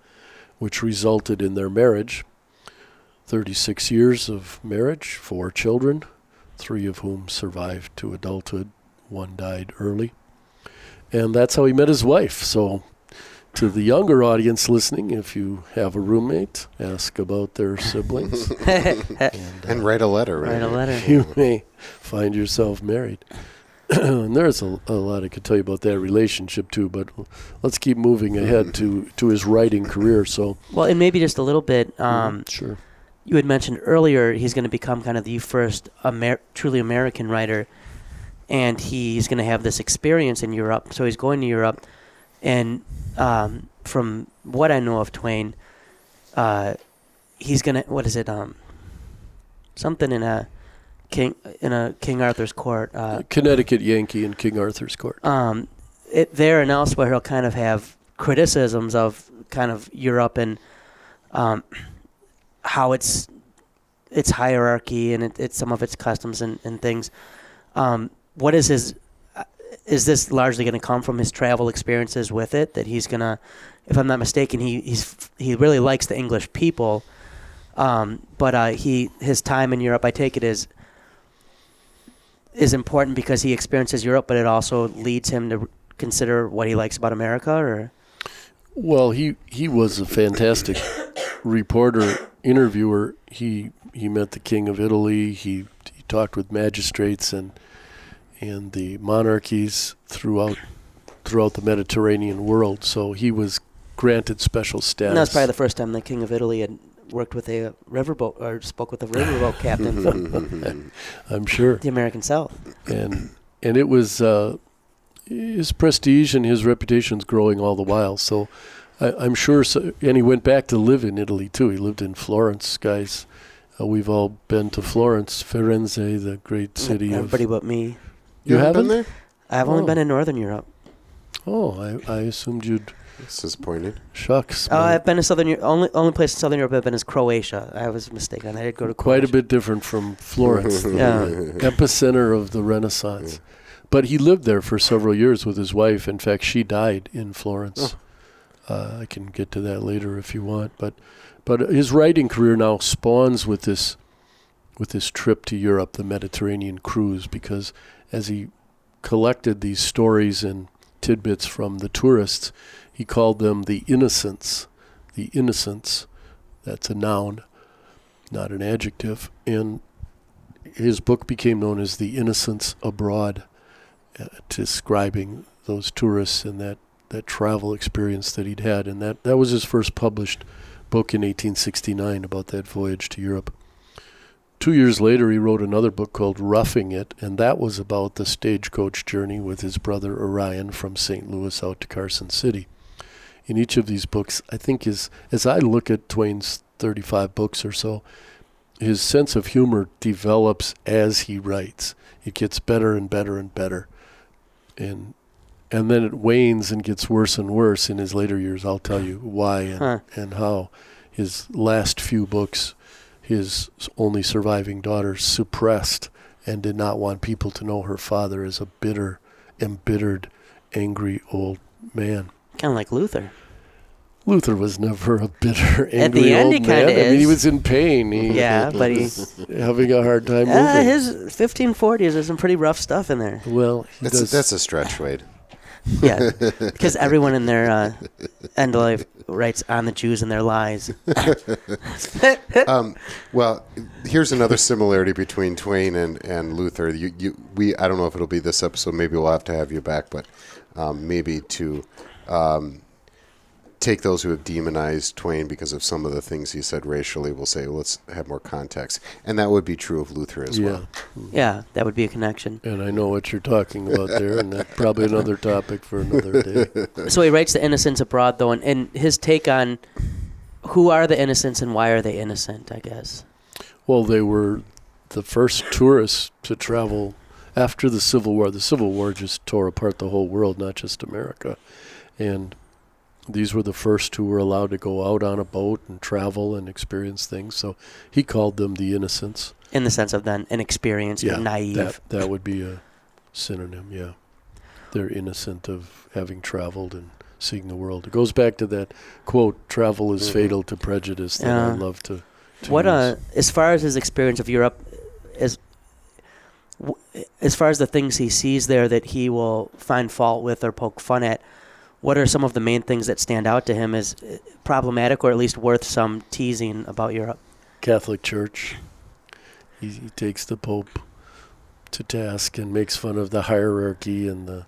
which resulted in their marriage. 36 years of marriage, four children, three of whom survived to adulthood. One died early. And that's how he met his wife. So, to the younger audience listening, if you have a roommate, ask about their siblings. and, uh,
And write a letter, right?
Write a letter.
you may find yourself married. and there's a, a lot I could tell you about that relationship too, but let's keep moving ahead to, to his writing career. So,
Well, and maybe just a little bit. Um,
sure.
you had mentioned earlier he's going to become kind of the first Amer- truly American writer, and he's going to have this experience in Europe. So he's going to Europe, and um, from what I know of Twain, uh, he's going to what is it? Um, something in a king in a King Arthur's court. Uh,
Connecticut Yankee in King Arthur's Court.
um, it, there and elsewhere, he'll kind of have criticisms of kind of Europe and um, how it's its hierarchy and it, it's some of its customs and, and things. Um, what is his? Is this largely going to come from his travel experiences with it? That he's gonna, if I'm not mistaken, he he's he really likes the English people, um, but uh, he his time in Europe, I take it is is important because he experiences Europe, but it also leads him to consider what he likes about America. Or
Well, he, he was a fantastic reporter, interviewer. He he met the King of Italy. He he talked with magistrates and and the monarchies throughout throughout the Mediterranean world. So he was granted special status.
and that's probably the first time the King of Italy had worked with a riverboat or spoke with a riverboat captain from
I'm sure.
the American South.
and and it was uh, his prestige and his reputation's growing all the while. So I, I'm sure. So, and he went back to live in Italy too. He lived in Florence, guys. Uh, we've all been to Florence, Firenze, the great city
Everybody
of.
but me.
You
haven't
haven't?
been there?
I've only
Oh.
been in Northern Europe.
Oh, I, I assumed you'd.
It's disappointing.
Shucks.
Oh,
man.
I've been to Southern Europe. Only only place in Southern Europe I've been is Croatia. I was mistaken. I did go to
Quite a bit different from Florence, the
Yeah.
epicenter of the Renaissance. But he lived there for several years with his wife. In fact, she died in Florence. Uh, I can get to that later if you want. But but his writing career now spawns with this with this trip to Europe, the Mediterranean cruise, because as he collected these stories and tidbits from the tourists, he called them the innocents. The innocents. That's a noun, not an adjective. And his book became known as The Innocents Abroad, uh, describing those tourists and that, that travel experience that he'd had. And that, that was his first published book in 1869 about that voyage to Europe. Two years later, he wrote another book called Roughing It, and that was about the stagecoach journey with his brother Orion from St. Louis out to Carson City. In each of these books, I think is as I look at Twain's 35 books or so, his sense of humor develops as he writes. It gets better and better and better. And and then it wanes and gets worse and worse in his later years. I'll tell you why and,
Huh.
and how. His last few books, his only surviving daughter suppressed and did not want people to know her father as a bitter, embittered, angry old man.
Kind of like Luther.
Luther was never a bitter, angry At
the end,
old
he
man.
kinda
I mean, he was in pain. He
Yeah, but he.
having a hard time moving.
Uh, his 1540s, there's some pretty rough stuff in there.
well, he
That's a, that's a stretch, Wade.
Yeah, because everyone in their uh, end of life writes on the Jews and their lies.
Um, well, here's another similarity between Twain and, and Luther. You, you, we, I don't know if it'll be this episode. Maybe we'll have to have you back, but um, maybe to um, take those who have demonized Twain because of some of the things he said racially. We'll say well, let's have more context, and that would be true of Luther as
yeah.
well.
Yeah, that would be a connection.
And I know what you're talking about there, and that's probably another topic for another day.
So he writes The Innocents Abroad, though, and, and his take on who are the innocents and why are they innocent, I guess.
Well, they were the first tourists to travel after the Civil War. The Civil War just tore apart the whole world, not just America. And these were the first who were allowed to go out on a boat and travel and experience things. So he called them the innocents.
In the sense of then inexperienced
Yeah,
naive.
That, that would be a synonym, yeah. They're innocent of having traveled and seeing the world. It goes back to that quote, travel is
Mhm.
fatal to prejudice that I
Yeah.
love to, to
what uh as far as his experience of Europe as as far as the things he sees there that he will find fault with or poke fun at what are some of the main things that stand out to him as uh, problematic or at least worth some teasing about Europe
Catholic Church. He, he takes the Pope to task and makes fun of the hierarchy and the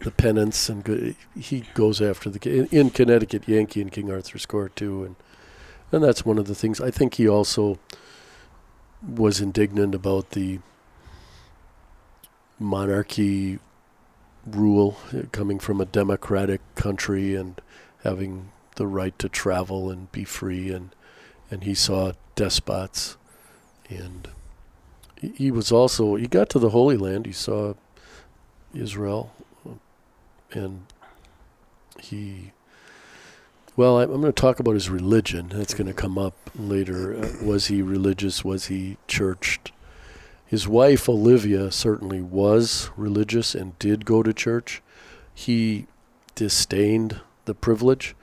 the penance, and go, he goes after the in, in Connecticut Yankee and King Arthur's Court too, and and that's one of the things. I think he also was indignant about the monarchy rule uh, coming from a democratic country and having the right to travel and be free and and he saw despots. And he- was also he got to the holy land he saw israel and he well i'm going to talk about his religion. That's going to come up later. Uh, was he religious? Was he churched his wife olivia certainly was religious and did go to church he disdained the privilege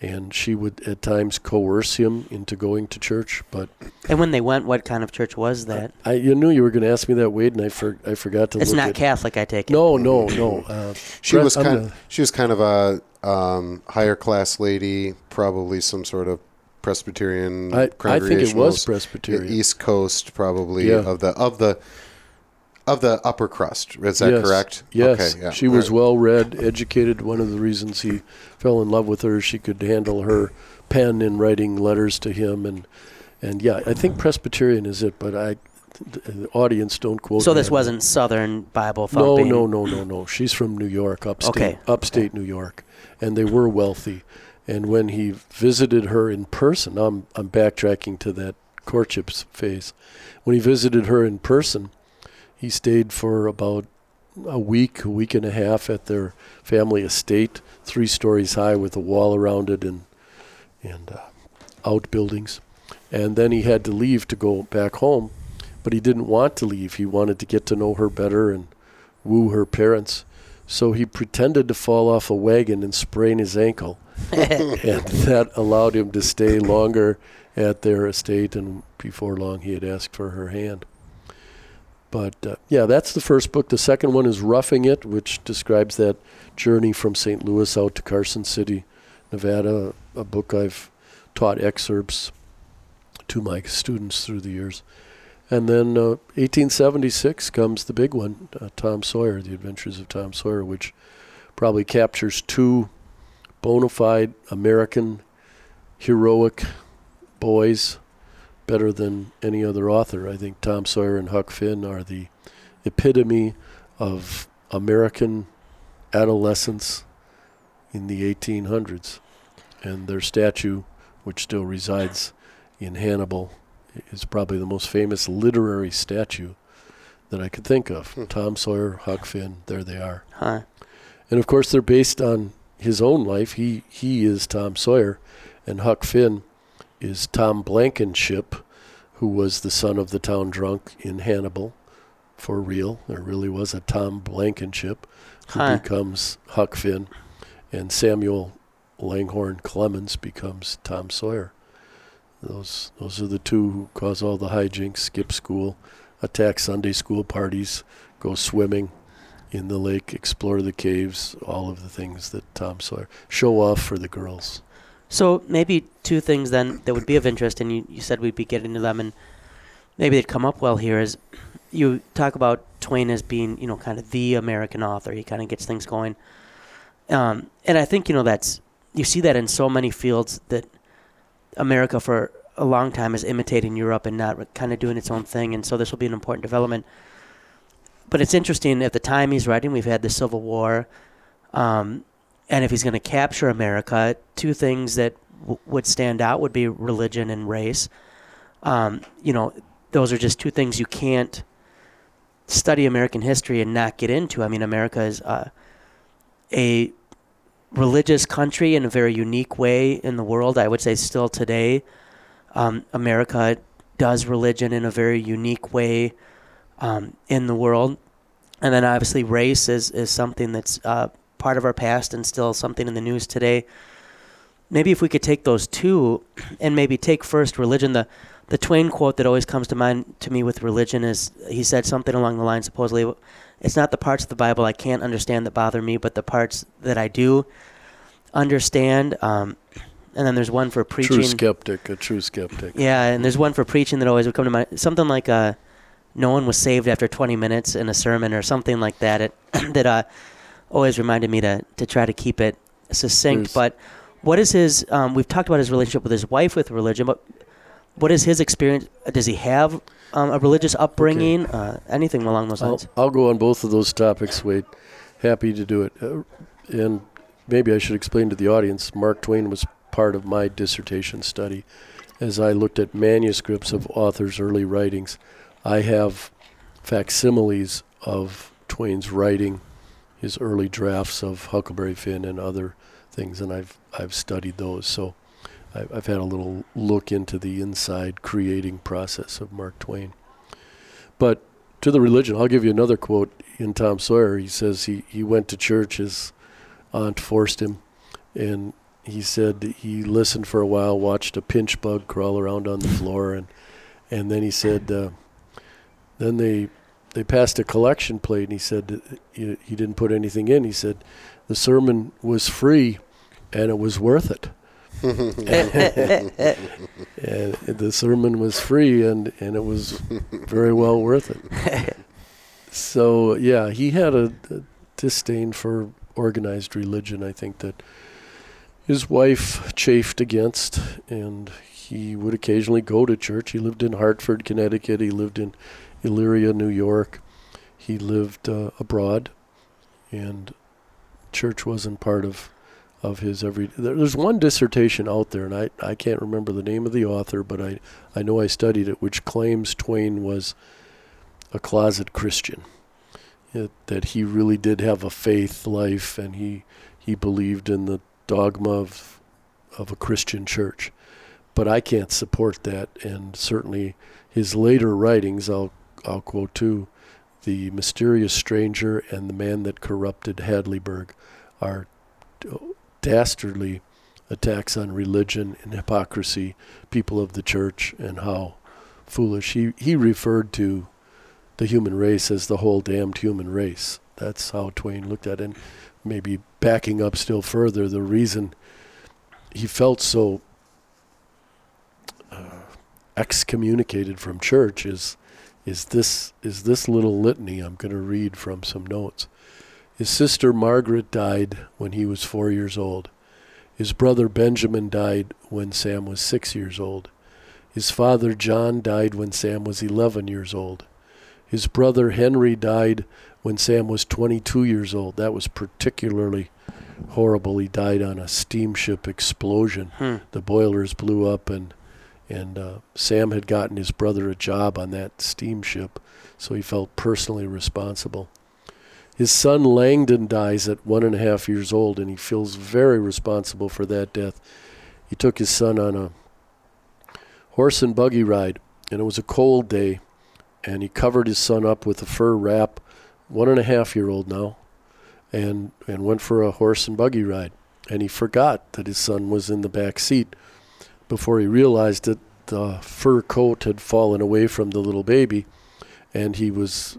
and she would at times coerce him into going to church. But
and when they went what kind of church was that
I, you knew you were going to ask me that, Wade, and I for, I forgot to
it's
look
not
at.
Catholic I take it
no, no, no. Uh,
She
Brett,
was kind.
gonna-
she was kind of a um, higher class lady, probably some sort of Presbyterian.
I, I think it was
Congregationalist.
Presbyterian.
East Coast, probably
Yeah.
of the of the of the upper crust. Is that
yes.
correct?
Yes,
Okay, yeah.
she was
Right.
well read, educated. One of the reasons he fell in love with her, she could handle her pen in writing letters to him, and and yeah, I think Presbyterian is it. But I, the audience don't quote.
so this wasn't southern bible
No,
thumping
no, no, no, no. She's from New York, upstate,
Okay.
upstate New York, and they were wealthy. And when he visited her in person, I'm I'm backtracking to that courtship phase. When he visited her in person, he stayed for about a week, a week and a half at their family estate, three stories high with a wall around it and and uh, outbuildings. And then he had to leave to go back home, but he didn't want to leave. He wanted to get to know her better and woo her parents. So he pretended to fall off a wagon and sprain his ankle, and that allowed him to stay longer at their estate. And before long, he had asked for her hand. But uh, yeah, that's the first book. The second one is Roughing It, which describes that journey from St. Louis out to Carson City, Nevada, a book I've taught excerpts to my students through the years. And then uh, 1876 comes the big one, uh, Tom Sawyer, The Adventures of Tom Sawyer, which probably captures two bona fide American heroic boys better than any other author. I think Tom Sawyer and Huck Finn are the epitome of American adolescence in the 1800s. And their statue, which still resides in Hannibal, is probably the most famous literary statue that I could think of.
Hmm.
Tom Sawyer, Huck Finn, there they are.
huh
And of course, they're based on his own life. He he is Tom Sawyer, and Huck Finn is Tom Blankenship, who was the son of the town drunk in Hannibal. For real, there really was a Tom Blankenship who
Huh.
becomes Huck Finn, and Samuel Langhorne Clemens becomes Tom Sawyer. Those those are the two who cause all the hijinks, skip school, attack Sunday school parties, go swimming in the lake, explore the caves, all of the things that Tom Sawyer show off for the girls.
So maybe two things then that would be of interest, and you, you said we'd be getting to them, and maybe they'd come up well here. Is you talk about Twain as being, you know, kind of the American author. He kind of gets things going, um, and I think you know that's you see that in so many fields that America for a long time is imitating Europe and not kind of doing its own thing, and so this will be an important development. But it's interesting at the time he's writing, we've had the Civil War. Um, and if he's going to capture America, two things that w- would stand out would be religion and race. Um, you know, those are just two things you can't study American history and not get into. I mean, America is uh, a religious country in a very unique way in the world. I would say still today, um, America does religion in a very unique way um, in the world. And then obviously race is, is something that's uh, part of our past and still something in the news today. Maybe if we could take those two and maybe take first religion. The the Twain quote that always comes to mind to me with religion is he said something along the line supposedly it's not the parts of the Bible I can't understand that bother me, but the parts that I do understand. Um, and then there's one for preaching.
True skeptic, a true skeptic.
Yeah, and there's one for preaching that always would come to mind. Something like uh, no one was saved after 20 minutes in a sermon or something like that. It that uh, always reminded me to to try to keep it succinct.
There's-
But what is his? Um, we've talked about his relationship with his wife with religion, but what is his experience? Does he have um, a religious upbringing? Uh, anything along those
I'll,
lines?
I'll go on both of those topics, Wade. Happy to do it. Uh, and maybe I should explain to the audience Mark Twain was part of my dissertation study. As I looked at manuscripts of authors' early writings, I have facsimiles of Twain's writing, his early drafts of Huckleberry Finn and other things, and I've I've studied those. So I've, had a little look into the inside creating process of Mark Twain. But to the religion, I'll give you another quote in Tom Sawyer. He says he, he went to church, his aunt forced him, and he said he listened for a while, watched a pinch bug crawl around on the floor, and and then he said, uh, then they they passed a collection plate, and he said he, he didn't put anything in. He said the sermon was free, and it was worth it. And the sermon was free, and and it was very well worth it. So yeah, he had a, a disdain for organized religion. I think that his wife chafed against, and he would occasionally go to church. He lived in Hartford, Connecticut. He lived in Elmira, New York. He lived uh, abroad, and church wasn't part of of his every. There's one dissertation out there, and I I can't remember the name of the author, but I I know I studied it, which claims Twain was a closet Christian. It, that he really did have a faith life, and he he believed in the dogma of of a Christian church. But I can't support that, and certainly his later writings, I'll I'll quote too, the mysterious stranger and the man that corrupted Hadleyburg, are dastardly attacks on religion and hypocrisy, people of the church, and how foolish he he referred to the human race as the whole damned human race. That's how Twain looked at it. And maybe backing up still further, the reason he felt so uh, excommunicated from church is is this is this little litany I'm going to read from some notes. His sister Margaret died when he was four years old. His brother Benjamin died when Sam was six years old. His father John died when Sam was 11 years old. His brother Henry died when Sam was 22 years old. That was particularly horrible. He died on a steamship explosion.
Hmm.
The boilers blew up, and and uh, Sam had gotten his brother a job on that steamship, so he felt personally responsible. His son Langdon dies at one and a half years old, and he feels very responsible for that death. He took his son on a horse and buggy ride, and it was a cold day, and he covered his son up with a fur wrap, one and a half year old now, and, and went for a horse and buggy ride. And he forgot that his son was in the back seat before he realized that the fur coat had fallen away from the little baby, and he was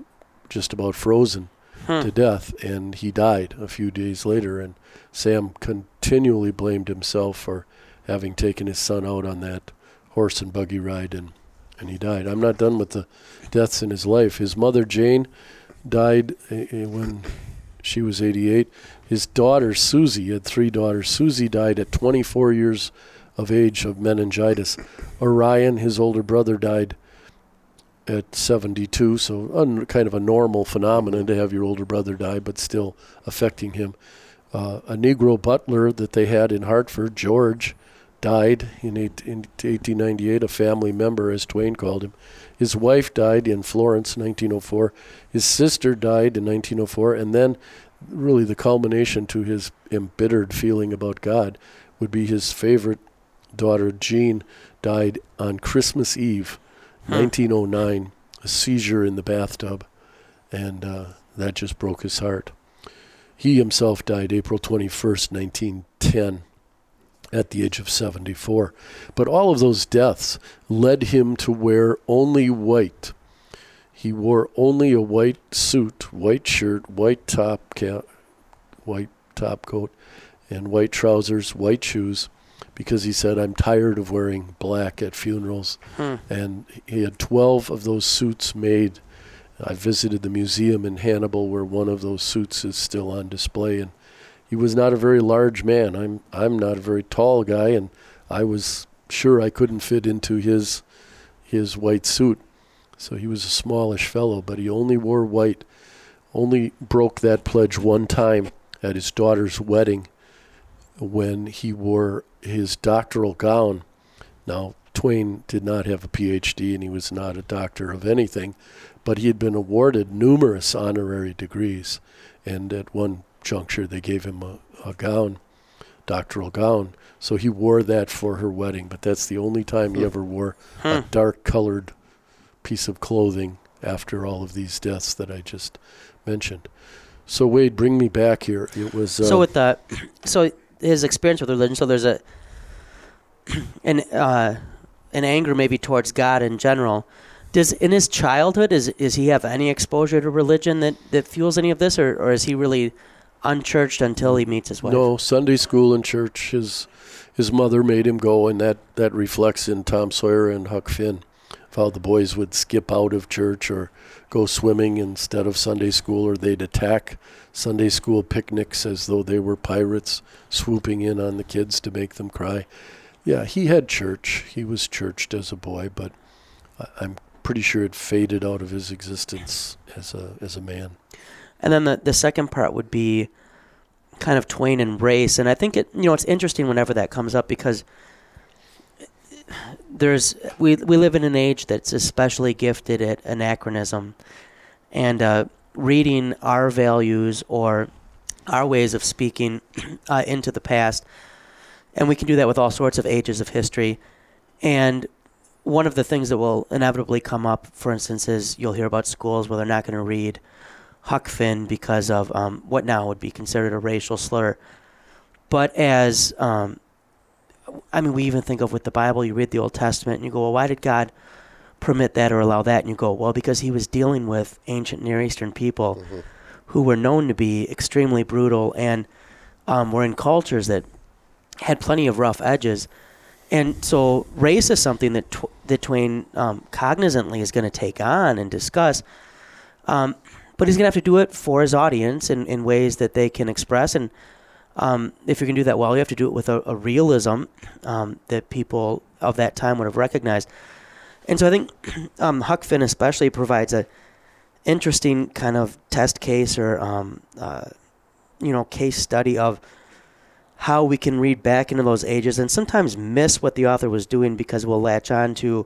just about frozen
Hmm.
to death, and he died a few days later. And Sam continually blamed himself for having taken his son out on that horse and buggy ride, and and he died. I'm not done with the deaths in his life. His mother Jane died uh, uh, when she was 88. His daughter Susie had three daughters. Susie died at 24 years of age of meningitis. Orion, his older brother, died at 72, so un, kind of a normal phenomenon to have your older brother die, but still affecting him. Uh, a Negro butler that they had in Hartford, George, died in, eight, in 1898, a family member, as Twain called him. His wife died in Florence, 1904. His sister died in 1904, and then really the culmination to his embittered feeling about God would be his favorite daughter, Jean, died on Christmas Eve,
Huh.
1909, a seizure in the bathtub, and uh, that just broke his heart. He himself died April 21st, 1910, at the age of 74. But all of those deaths led him to wear only white. He wore only a white suit, white shirt, white top cap, white top coat, and white trousers, white shoes, because he said, I'm tired of wearing black at funerals.
Hmm.
And he had 12 of those suits made. I visited the museum in Hannibal where one of those suits is still on display. And he was not a very large man. I'm, I'm not a very tall guy, and I was sure I couldn't fit into his, his white suit. So he was a smallish fellow, but he only wore white. Only broke that pledge one time at his daughter's wedding when he wore his doctoral gown. Now, Twain did not have a PhD and he was not a doctor of anything, but he had been awarded numerous honorary degrees. And at one juncture, they gave him a, a gown, doctoral gown. So he wore that for her wedding, but that's the only time he ever wore a
Hmm.
dark colored piece of clothing after all of these deaths that I just mentioned. So, Wade, bring me back here. It was. Uh,
So with the, so his experience with religion. So there's a, an uh, an anger maybe towards God in general. Does in his childhood is is he have any exposure to religion that that fuels any of this, or or is he really unchurched until he meets his wife?
No, Sunday school and church. His his mother made him go, and that that reflects in Tom Sawyer and Huck Finn. How the boys would skip out of church or go swimming instead of Sunday school, or they'd attack Sunday school picnics as though they were pirates swooping in on the kids to make them cry. Yeah, he had church. He was churched as a boy, but I'm pretty sure it faded out of his existence as a as a man.
And then the the second part would be kind of Twain and race, and I think it you know it's interesting whenever that comes up because there's we we live in an age that's especially gifted at anachronism, and uh, reading our values or our ways of speaking uh, into the past, and we can do that with all sorts of ages of history, and one of the things that will inevitably come up, for instance, is you'll hear about schools where they're not going to read Huck Finn because of um, what now would be considered a racial slur. But as, um, I mean, we even think of with the Bible, you read the Old Testament and you go, well, why did God permit that or allow that? And you go, well, because he was dealing with ancient Near Eastern people who were known to be extremely brutal and um, were in cultures that had plenty of rough edges. And so race is something that, Tw- that Twain um, cognizantly is going to take on and discuss. Um, but he's going to have to do it for his audience in, in ways that they can express. And um, if you can do that well, you have to do it with a, a realism um, that people of that time would have recognized. And so I think um, Huck Finn especially provides a interesting kind of test case or um, uh, you know case study of how we can read back into those ages and sometimes miss what the author was doing because we'll latch on to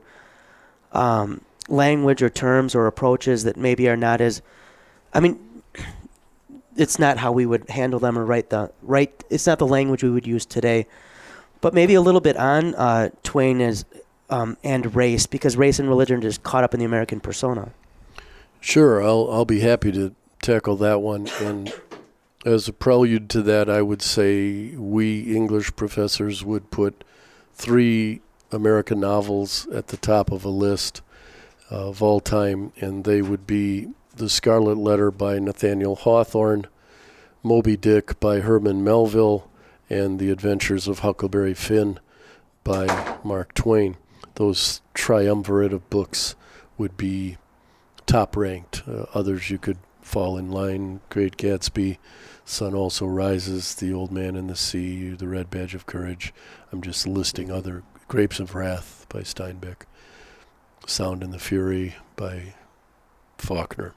um, language or terms or approaches that maybe are not as I mean, it's not how we would handle them or write the write. It's not the language we would use today. But maybe a little bit on uh, Twain is um, and race because race and religion is caught up in the American persona.
Sure, I'll I'll be happy to tackle that one. And as a prelude to that, I would say we English professors would put three American novels at the top of a list of all time, and they would be The Scarlet Letter by Nathaniel Hawthorne, Moby Dick by Herman Melville, and The Adventures of Huckleberry Finn by Mark Twain. Those triumvirate of books would be top ranked. Uh, others you could fall in line Great Gatsby, Sun Also Rises, The Old Man in the Sea, The Red Badge of Courage. I'm just listing other Grapes of Wrath by Steinbeck, Sound and the Fury by Faulkner.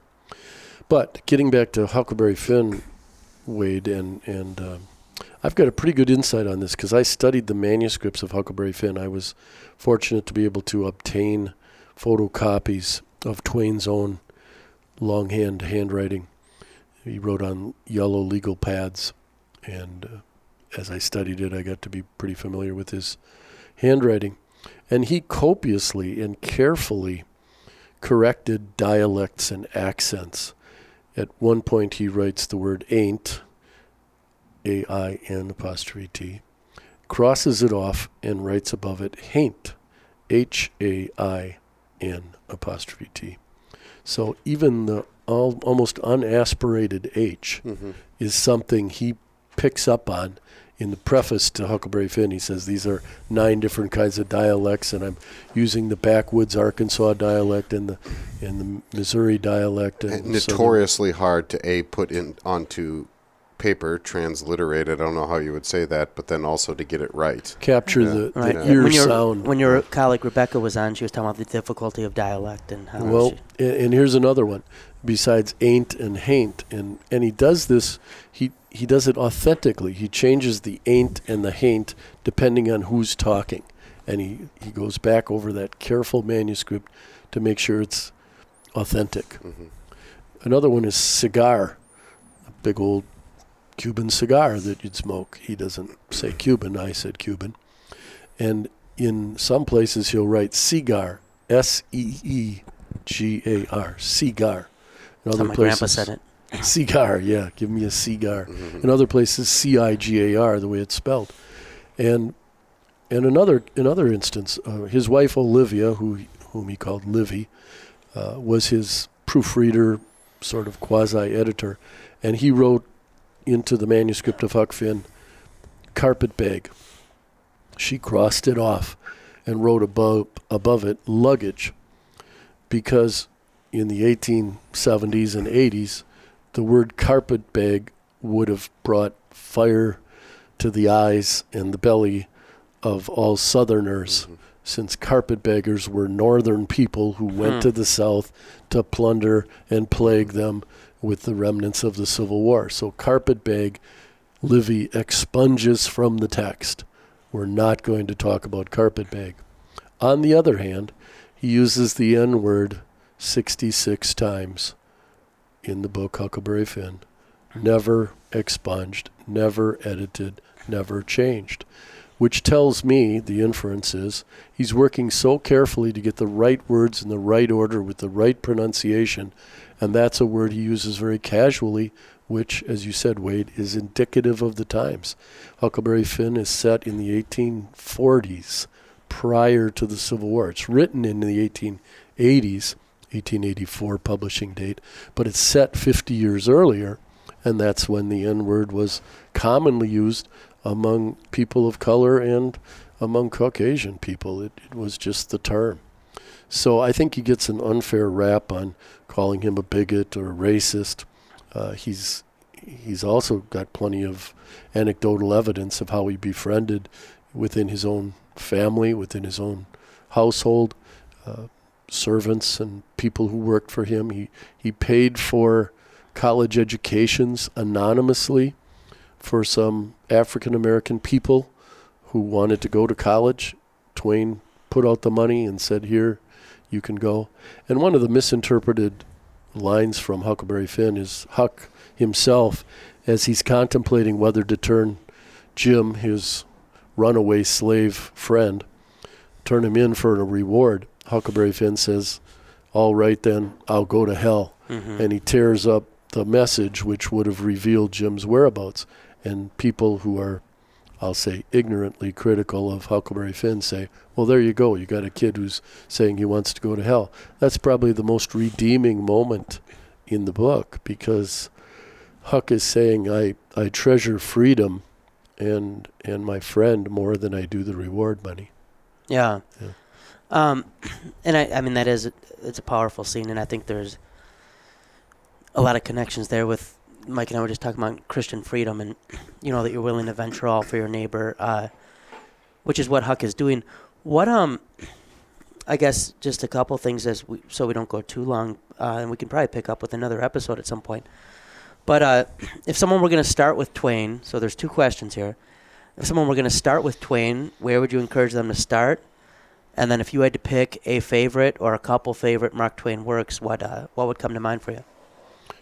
But getting back to Huckleberry Finn, Wade, and and um, I've got a pretty good insight on this because I studied the manuscripts of Huckleberry Finn. I was fortunate to be able to obtain photocopies of Twain's own longhand handwriting. He wrote on yellow legal pads, and uh, as I studied it, I got to be pretty familiar with his handwriting. And he copiously and carefully corrected dialects and accents. At one point, he writes the word ain't, A I N apostrophe T, crosses it off and writes above it haint, H A I N apostrophe T. So even the al- almost unaspirated H
Mm-hmm.
is something he picks up on in the preface to Huckleberry Finn. He says these are nine different kinds of dialects, and I'm using the backwoods Arkansas dialect and the and the Missouri dialect. And
And
southern-
notoriously hard to a put in onto paper, transliterated. I don't know how you would say that, but then also to get it right.
capture
Yeah.
the, the
Right.
Yeah.
ear
when your
sound.
when your colleague Rebecca was on, she was talking about the difficulty of dialect and how.
Well,
she,
and here's another one. Besides ain't and haint, and and he does this. He he does it authentically. He changes the ain't and the haint depending on who's talking, and he he goes back over that careful manuscript to make sure it's authentic.
Mhm.
Another one is cigar, a big old Cuban cigar that you'd smoke. He doesn't say Cuban. I said Cuban, and in some places he'll write cigar, S E E G A R, cigar. In
that's how
other
my grandpa said it.
cigar. Yeah, give me a cigar.
Mhm.
In other places, C I G A R, the way it's spelled. And in another another instance, uh, his wife Olivia, who whom he called Livy, uh, was his proofreader, sort of quasi editor, and he wrote into the manuscript of Huck Finn, carpet bag. She crossed it off and wrote above above it luggage, because in the 1870s and 80s, the word carpet bag would have brought fire to the eyes and the belly of all Southerners,
Mhm.
since carpetbaggers were Northern people who went
Hmm.
to the South to plunder and plague them with the remnants of the Civil War. So, carpetbag, Livy expunges from the text. We're not going to talk about carpetbag. On the other hand, he uses the N word 66 times in the book Huckleberry Finn. Never expunged, never edited, never changed. Which tells me the inference is he's working so carefully to get the right words in the right order with the right pronunciation, and that's a word he uses very casually, which, as you said, Wade, is indicative of the times. Huckleberry Finn is set in the 1840s, prior to the Civil War. It's written in the 1880s, 1884 publishing date, but it's set 50 years earlier, and that's when the N word was commonly used among people of color and among Caucasian people. It, it was just the term. So I think he gets an unfair rap on calling him a bigot or a racist. Uh, he's he's also got plenty of anecdotal evidence of how he befriended within his own family, within his own household, uh, servants and people who worked for him. He he paid for college educations anonymously for some African American people who wanted to go to college. Twain put out the money and said, "Here, you can go." And one of the misinterpreted lines from Huckleberry Finn is Huck himself as he's contemplating whether to turn Jim, his runaway slave friend, turn him in for a reward. Huckleberry Finn says, All right, then, I'll go to hell.
Mm-hmm.
And he tears up the message which would have revealed Jim's whereabouts. And people who are, I'll say, ignorantly critical of Huckleberry Finn say, Well, there you go. You got a kid who's saying he wants to go to hell. That's probably the most redeeming moment in the book because Huck is saying, I, I treasure freedom and and my friend more than I do the reward money.
Yeah.
Yeah.
Um, and I, I mean that is it's a powerful scene, and I think there's a lot of connections there with Mike and I were just talking about Christian freedom, and you know that you're willing to venture all for your neighbor, uh, which is what Huck is doing. What um, I guess just a couple things as we so we don't go too long, uh, and we can probably pick up with another episode at some point. But uh, if someone were going to start with Twain, so there's two questions here. If someone were going to start with Twain, where would you encourage them to start? And then if you had to pick a favorite or a couple favorite Mark Twain works, what uh, what would come to mind for you?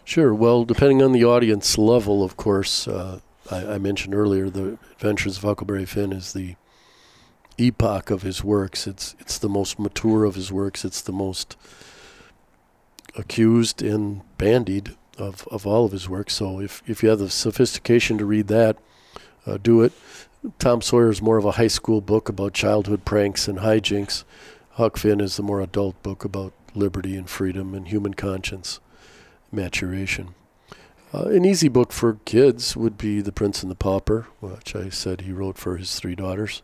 Sure. Well, depending on the audience level, of course, uh, I, I mentioned earlier the Adventures of Huckleberry Finn is the epoch of his works. It's it's the most mature of his works. It's the most accused and bandied of, of all of his works. So if, if you have the sophistication to read that, uh, do it. Tom Sawyer is more of a high school book about childhood pranks and hijinks. Huck Finn is the more adult book about liberty and freedom and human conscience maturation. Uh, an easy book for kids would be The Prince and the Pauper, which I said he wrote for his three daughters.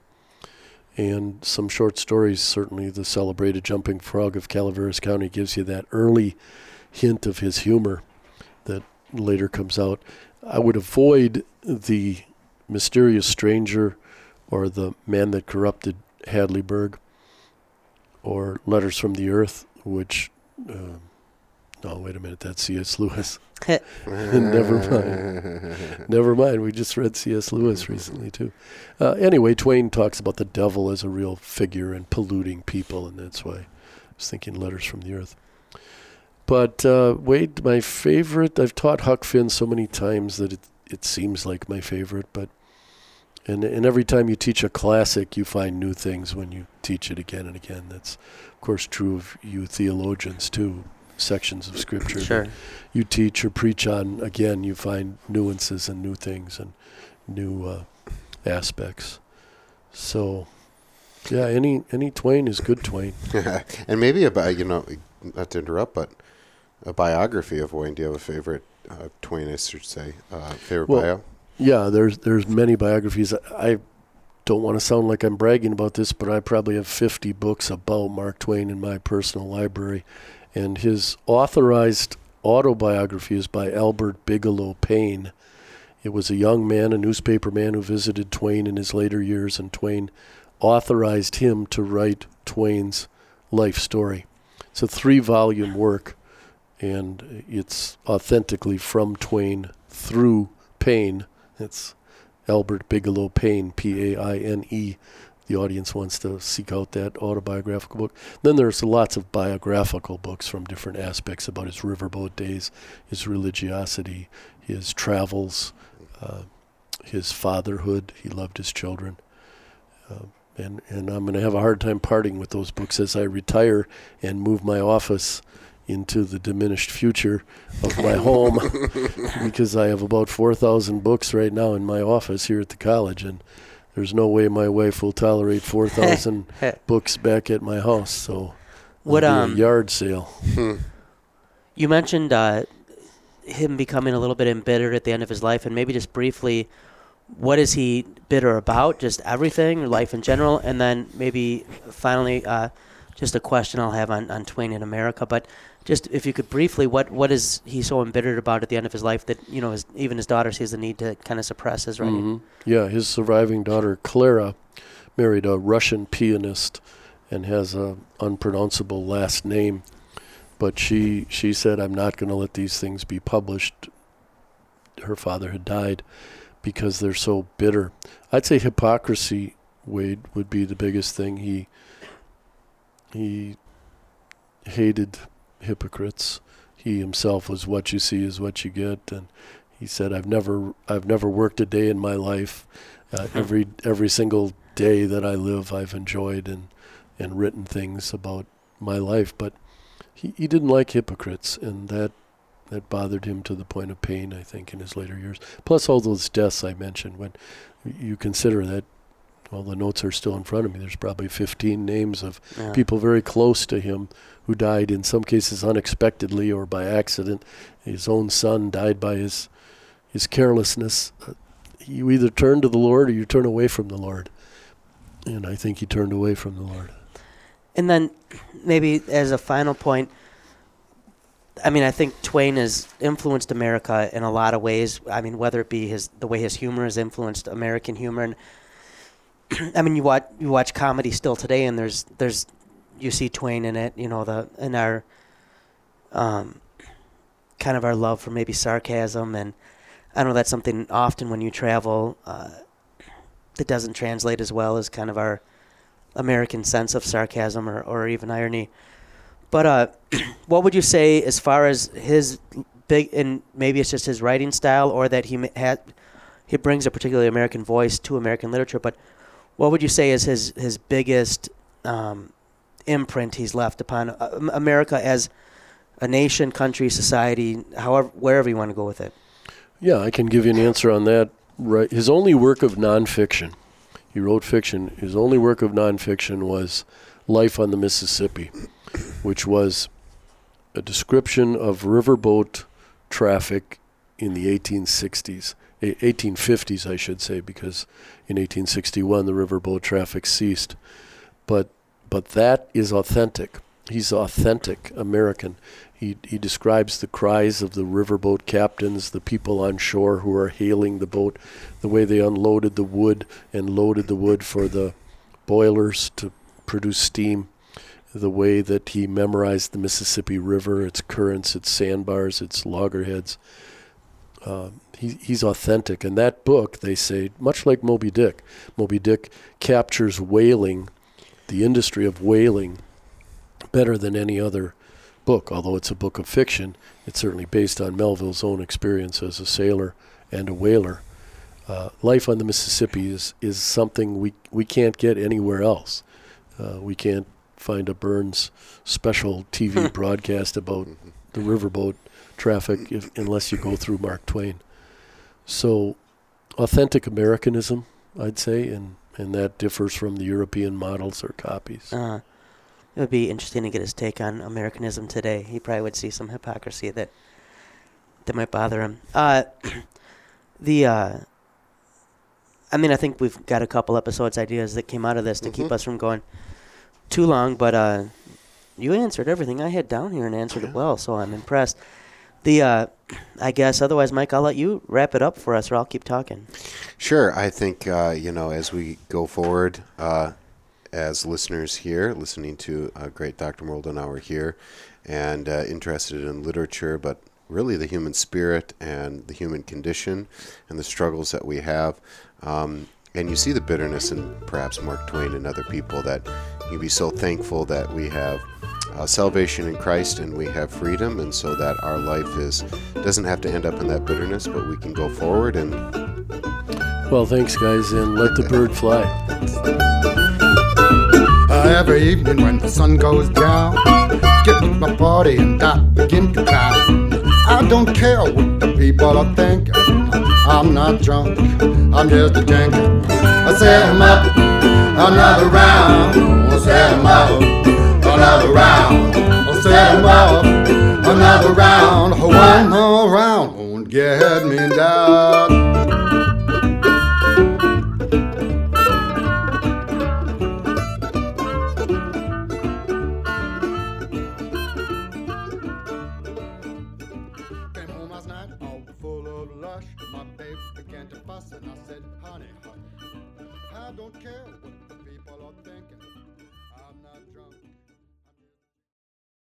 And some short stories, certainly The Celebrated Jumping Frog of Calaveras County gives you that early hint of his humor that later comes out. I would avoid the mysterious stranger or the man that corrupted Hadleyburg or Letters from the Earth, which, uh, no, wait a minute, that's C.S. Lewis. Never mind. Never mind. We just read C.S. Lewis recently, too. Uh, anyway, Twain talks about the devil as a real figure and polluting people, and that's why I was thinking Letters from the Earth. But uh, Wade, my favorite, I've taught Huck Finn so many times that it, it seems like my favorite, but and, and every time you teach a classic, you find new things when you teach it again and again. That's, of course, true of you theologians, too. Sections of Scripture
Sure.
you teach or preach on, again, you find nuances and new things and new uh, aspects. So, yeah, any any Twain is good Twain.
and maybe about you know, not to interrupt, but a biography of Wayne. Do you have a favorite uh, Twain? I should say uh, favorite
Well,
bio.
Yeah, there's there's many biographies. I don't want to sound like I'm bragging about this, but I probably have 50 books about Mark Twain in my personal library, and his authorized autobiography is by Albert Bigelow Paine. It was a young man, a newspaper man who visited Twain in his later years, and Twain authorized him to write Twain's life story. It's a three-volume work, and it's authentically from Twain through Paine. It's Albert Bigelow Paine, P A I N E. The audience wants to seek out that autobiographical book. Then there's lots of biographical books from different aspects about his riverboat days, his religiosity, his travels, uh, his fatherhood. He loved his children. Uh, and, and I'm going to have a hard time parting with those books as I retire and move my office into the diminished future of my home because I have about 4,000 books right now in my office here at the college, and there's no way my wife will tolerate 4,000 books back at my house. So,
What, um,
a yard sale?
You mentioned uh, him becoming a little bit embittered at the end of his life, and maybe just briefly, what is he bitter about? Just everything, life in general, and then maybe finally, uh, just a question I'll have on, on Twain in America. But just if you could briefly, what what is he so embittered about at the end of his life that you know his, even his daughter sees the need to kind of suppress his writing?
Mhm. Yeah, his surviving daughter Clara married a Russian pianist and has a unpronounceable last name. But she she said, "I'm not going to let these things be published." Her father had died because they're so bitter. I'd say hypocrisy, Wade, would be the biggest thing. He he hated hypocrites. He himself was what you see is what you get, and he said, "I've never I've never worked a day in my life. Uh, every every single day that I live, I've enjoyed and and written things about my life, but." He, he didn't like hypocrites, and that that bothered him to the point of pain, I think, in his later years. Plus all those deaths I mentioned. When you consider that, well, the notes are still in front of me. There's probably 15 names of
Yeah.
people very close to him who died, in some cases unexpectedly or by accident. His own son died by his his carelessness. Uh, You either turn to the Lord or you turn away from the Lord. And I think he turned away from the Lord.
And then maybe as a final point, I mean, I think Twain has influenced America in a lot of ways. I mean, whether it be his the way his humor has influenced American humor, and I mean, you watch you watch comedy still today, and there's there's you see Twain in it. You know, the in our um, kind of our love for maybe sarcasm, and I know that's something often when you travel uh, that doesn't translate as well as kind of our American sense of sarcasm or, or even irony. But uh, what would you say as far as his big and maybe it's just his writing style or that he had he brings a particularly American voice to American literature. But what would you say is his his biggest um, imprint he's left upon uh, America as a nation, country, society, however wherever you want to go with it?
Yeah, I can give you an answer on that. Right, his only work of nonfiction, he wrote fiction. His only work of nonfiction was "Life on the Mississippi," which was a description of riverboat traffic in the 1860s, eh, 1850s, I should say, because in 1861 the riverboat traffic ceased. But but that is authentic. He's authentic American. He, he describes the cries of the riverboat captains, the people on shore who are hailing the boat, the way they unloaded the wood and loaded the wood for the boilers to produce steam, the way that he memorized the Mississippi River, its currents, its sandbars, its loggerheads. Uh, he, he's authentic. And that book, they say, much like Moby Dick, Moby Dick captures whaling, the industry of whaling, better than any other book. Although it's a book of fiction, it's certainly based on Melville's own experience as a sailor and a whaler. Uh, Life on the Mississippi is, is something we, we can't get anywhere else. Uh, we can't find a Burns special TV broadcast about the riverboat traffic if, unless you go through Mark Twain. So, authentic Americanism, I'd say, and, and that differs from the European models or copies.
Uh, it would be interesting to get his take on Americanism today. He probably would see some hypocrisy that that might bother him. Uh, the uh, I mean, I think we've got a couple episodes ideas that came out of this to keep
Mhm.
us from going too long, but uh, you answered everything I had down here and answered it well, so I'm impressed. The uh, I guess otherwise, Mike, I'll let you wrap it up for us, or I'll keep talking.
Sure. I think, uh, you know, as we go forward, uh, as listeners here, listening to a great Dr. Moldenhauer here, and uh, interested in literature, but really the human spirit and the human condition and the struggles that we have. Um, and you see the bitterness in perhaps Mark Twain and other people that you'd be so thankful that we have uh, salvation in Christ and we have freedom, and so that our life is doesn't have to end up in that bitterness, but we can go forward and
Well, thanks, guys, and let the bird fly.
Uh, every evening when the sun goes down, get with my party and I begin to clown. I don't care what the people are thinking. I'm not drunk, I'm just a drinker. I set set 'em up another round. I set 'em up another round. I'll set 'em up another round. One more round won't get me down.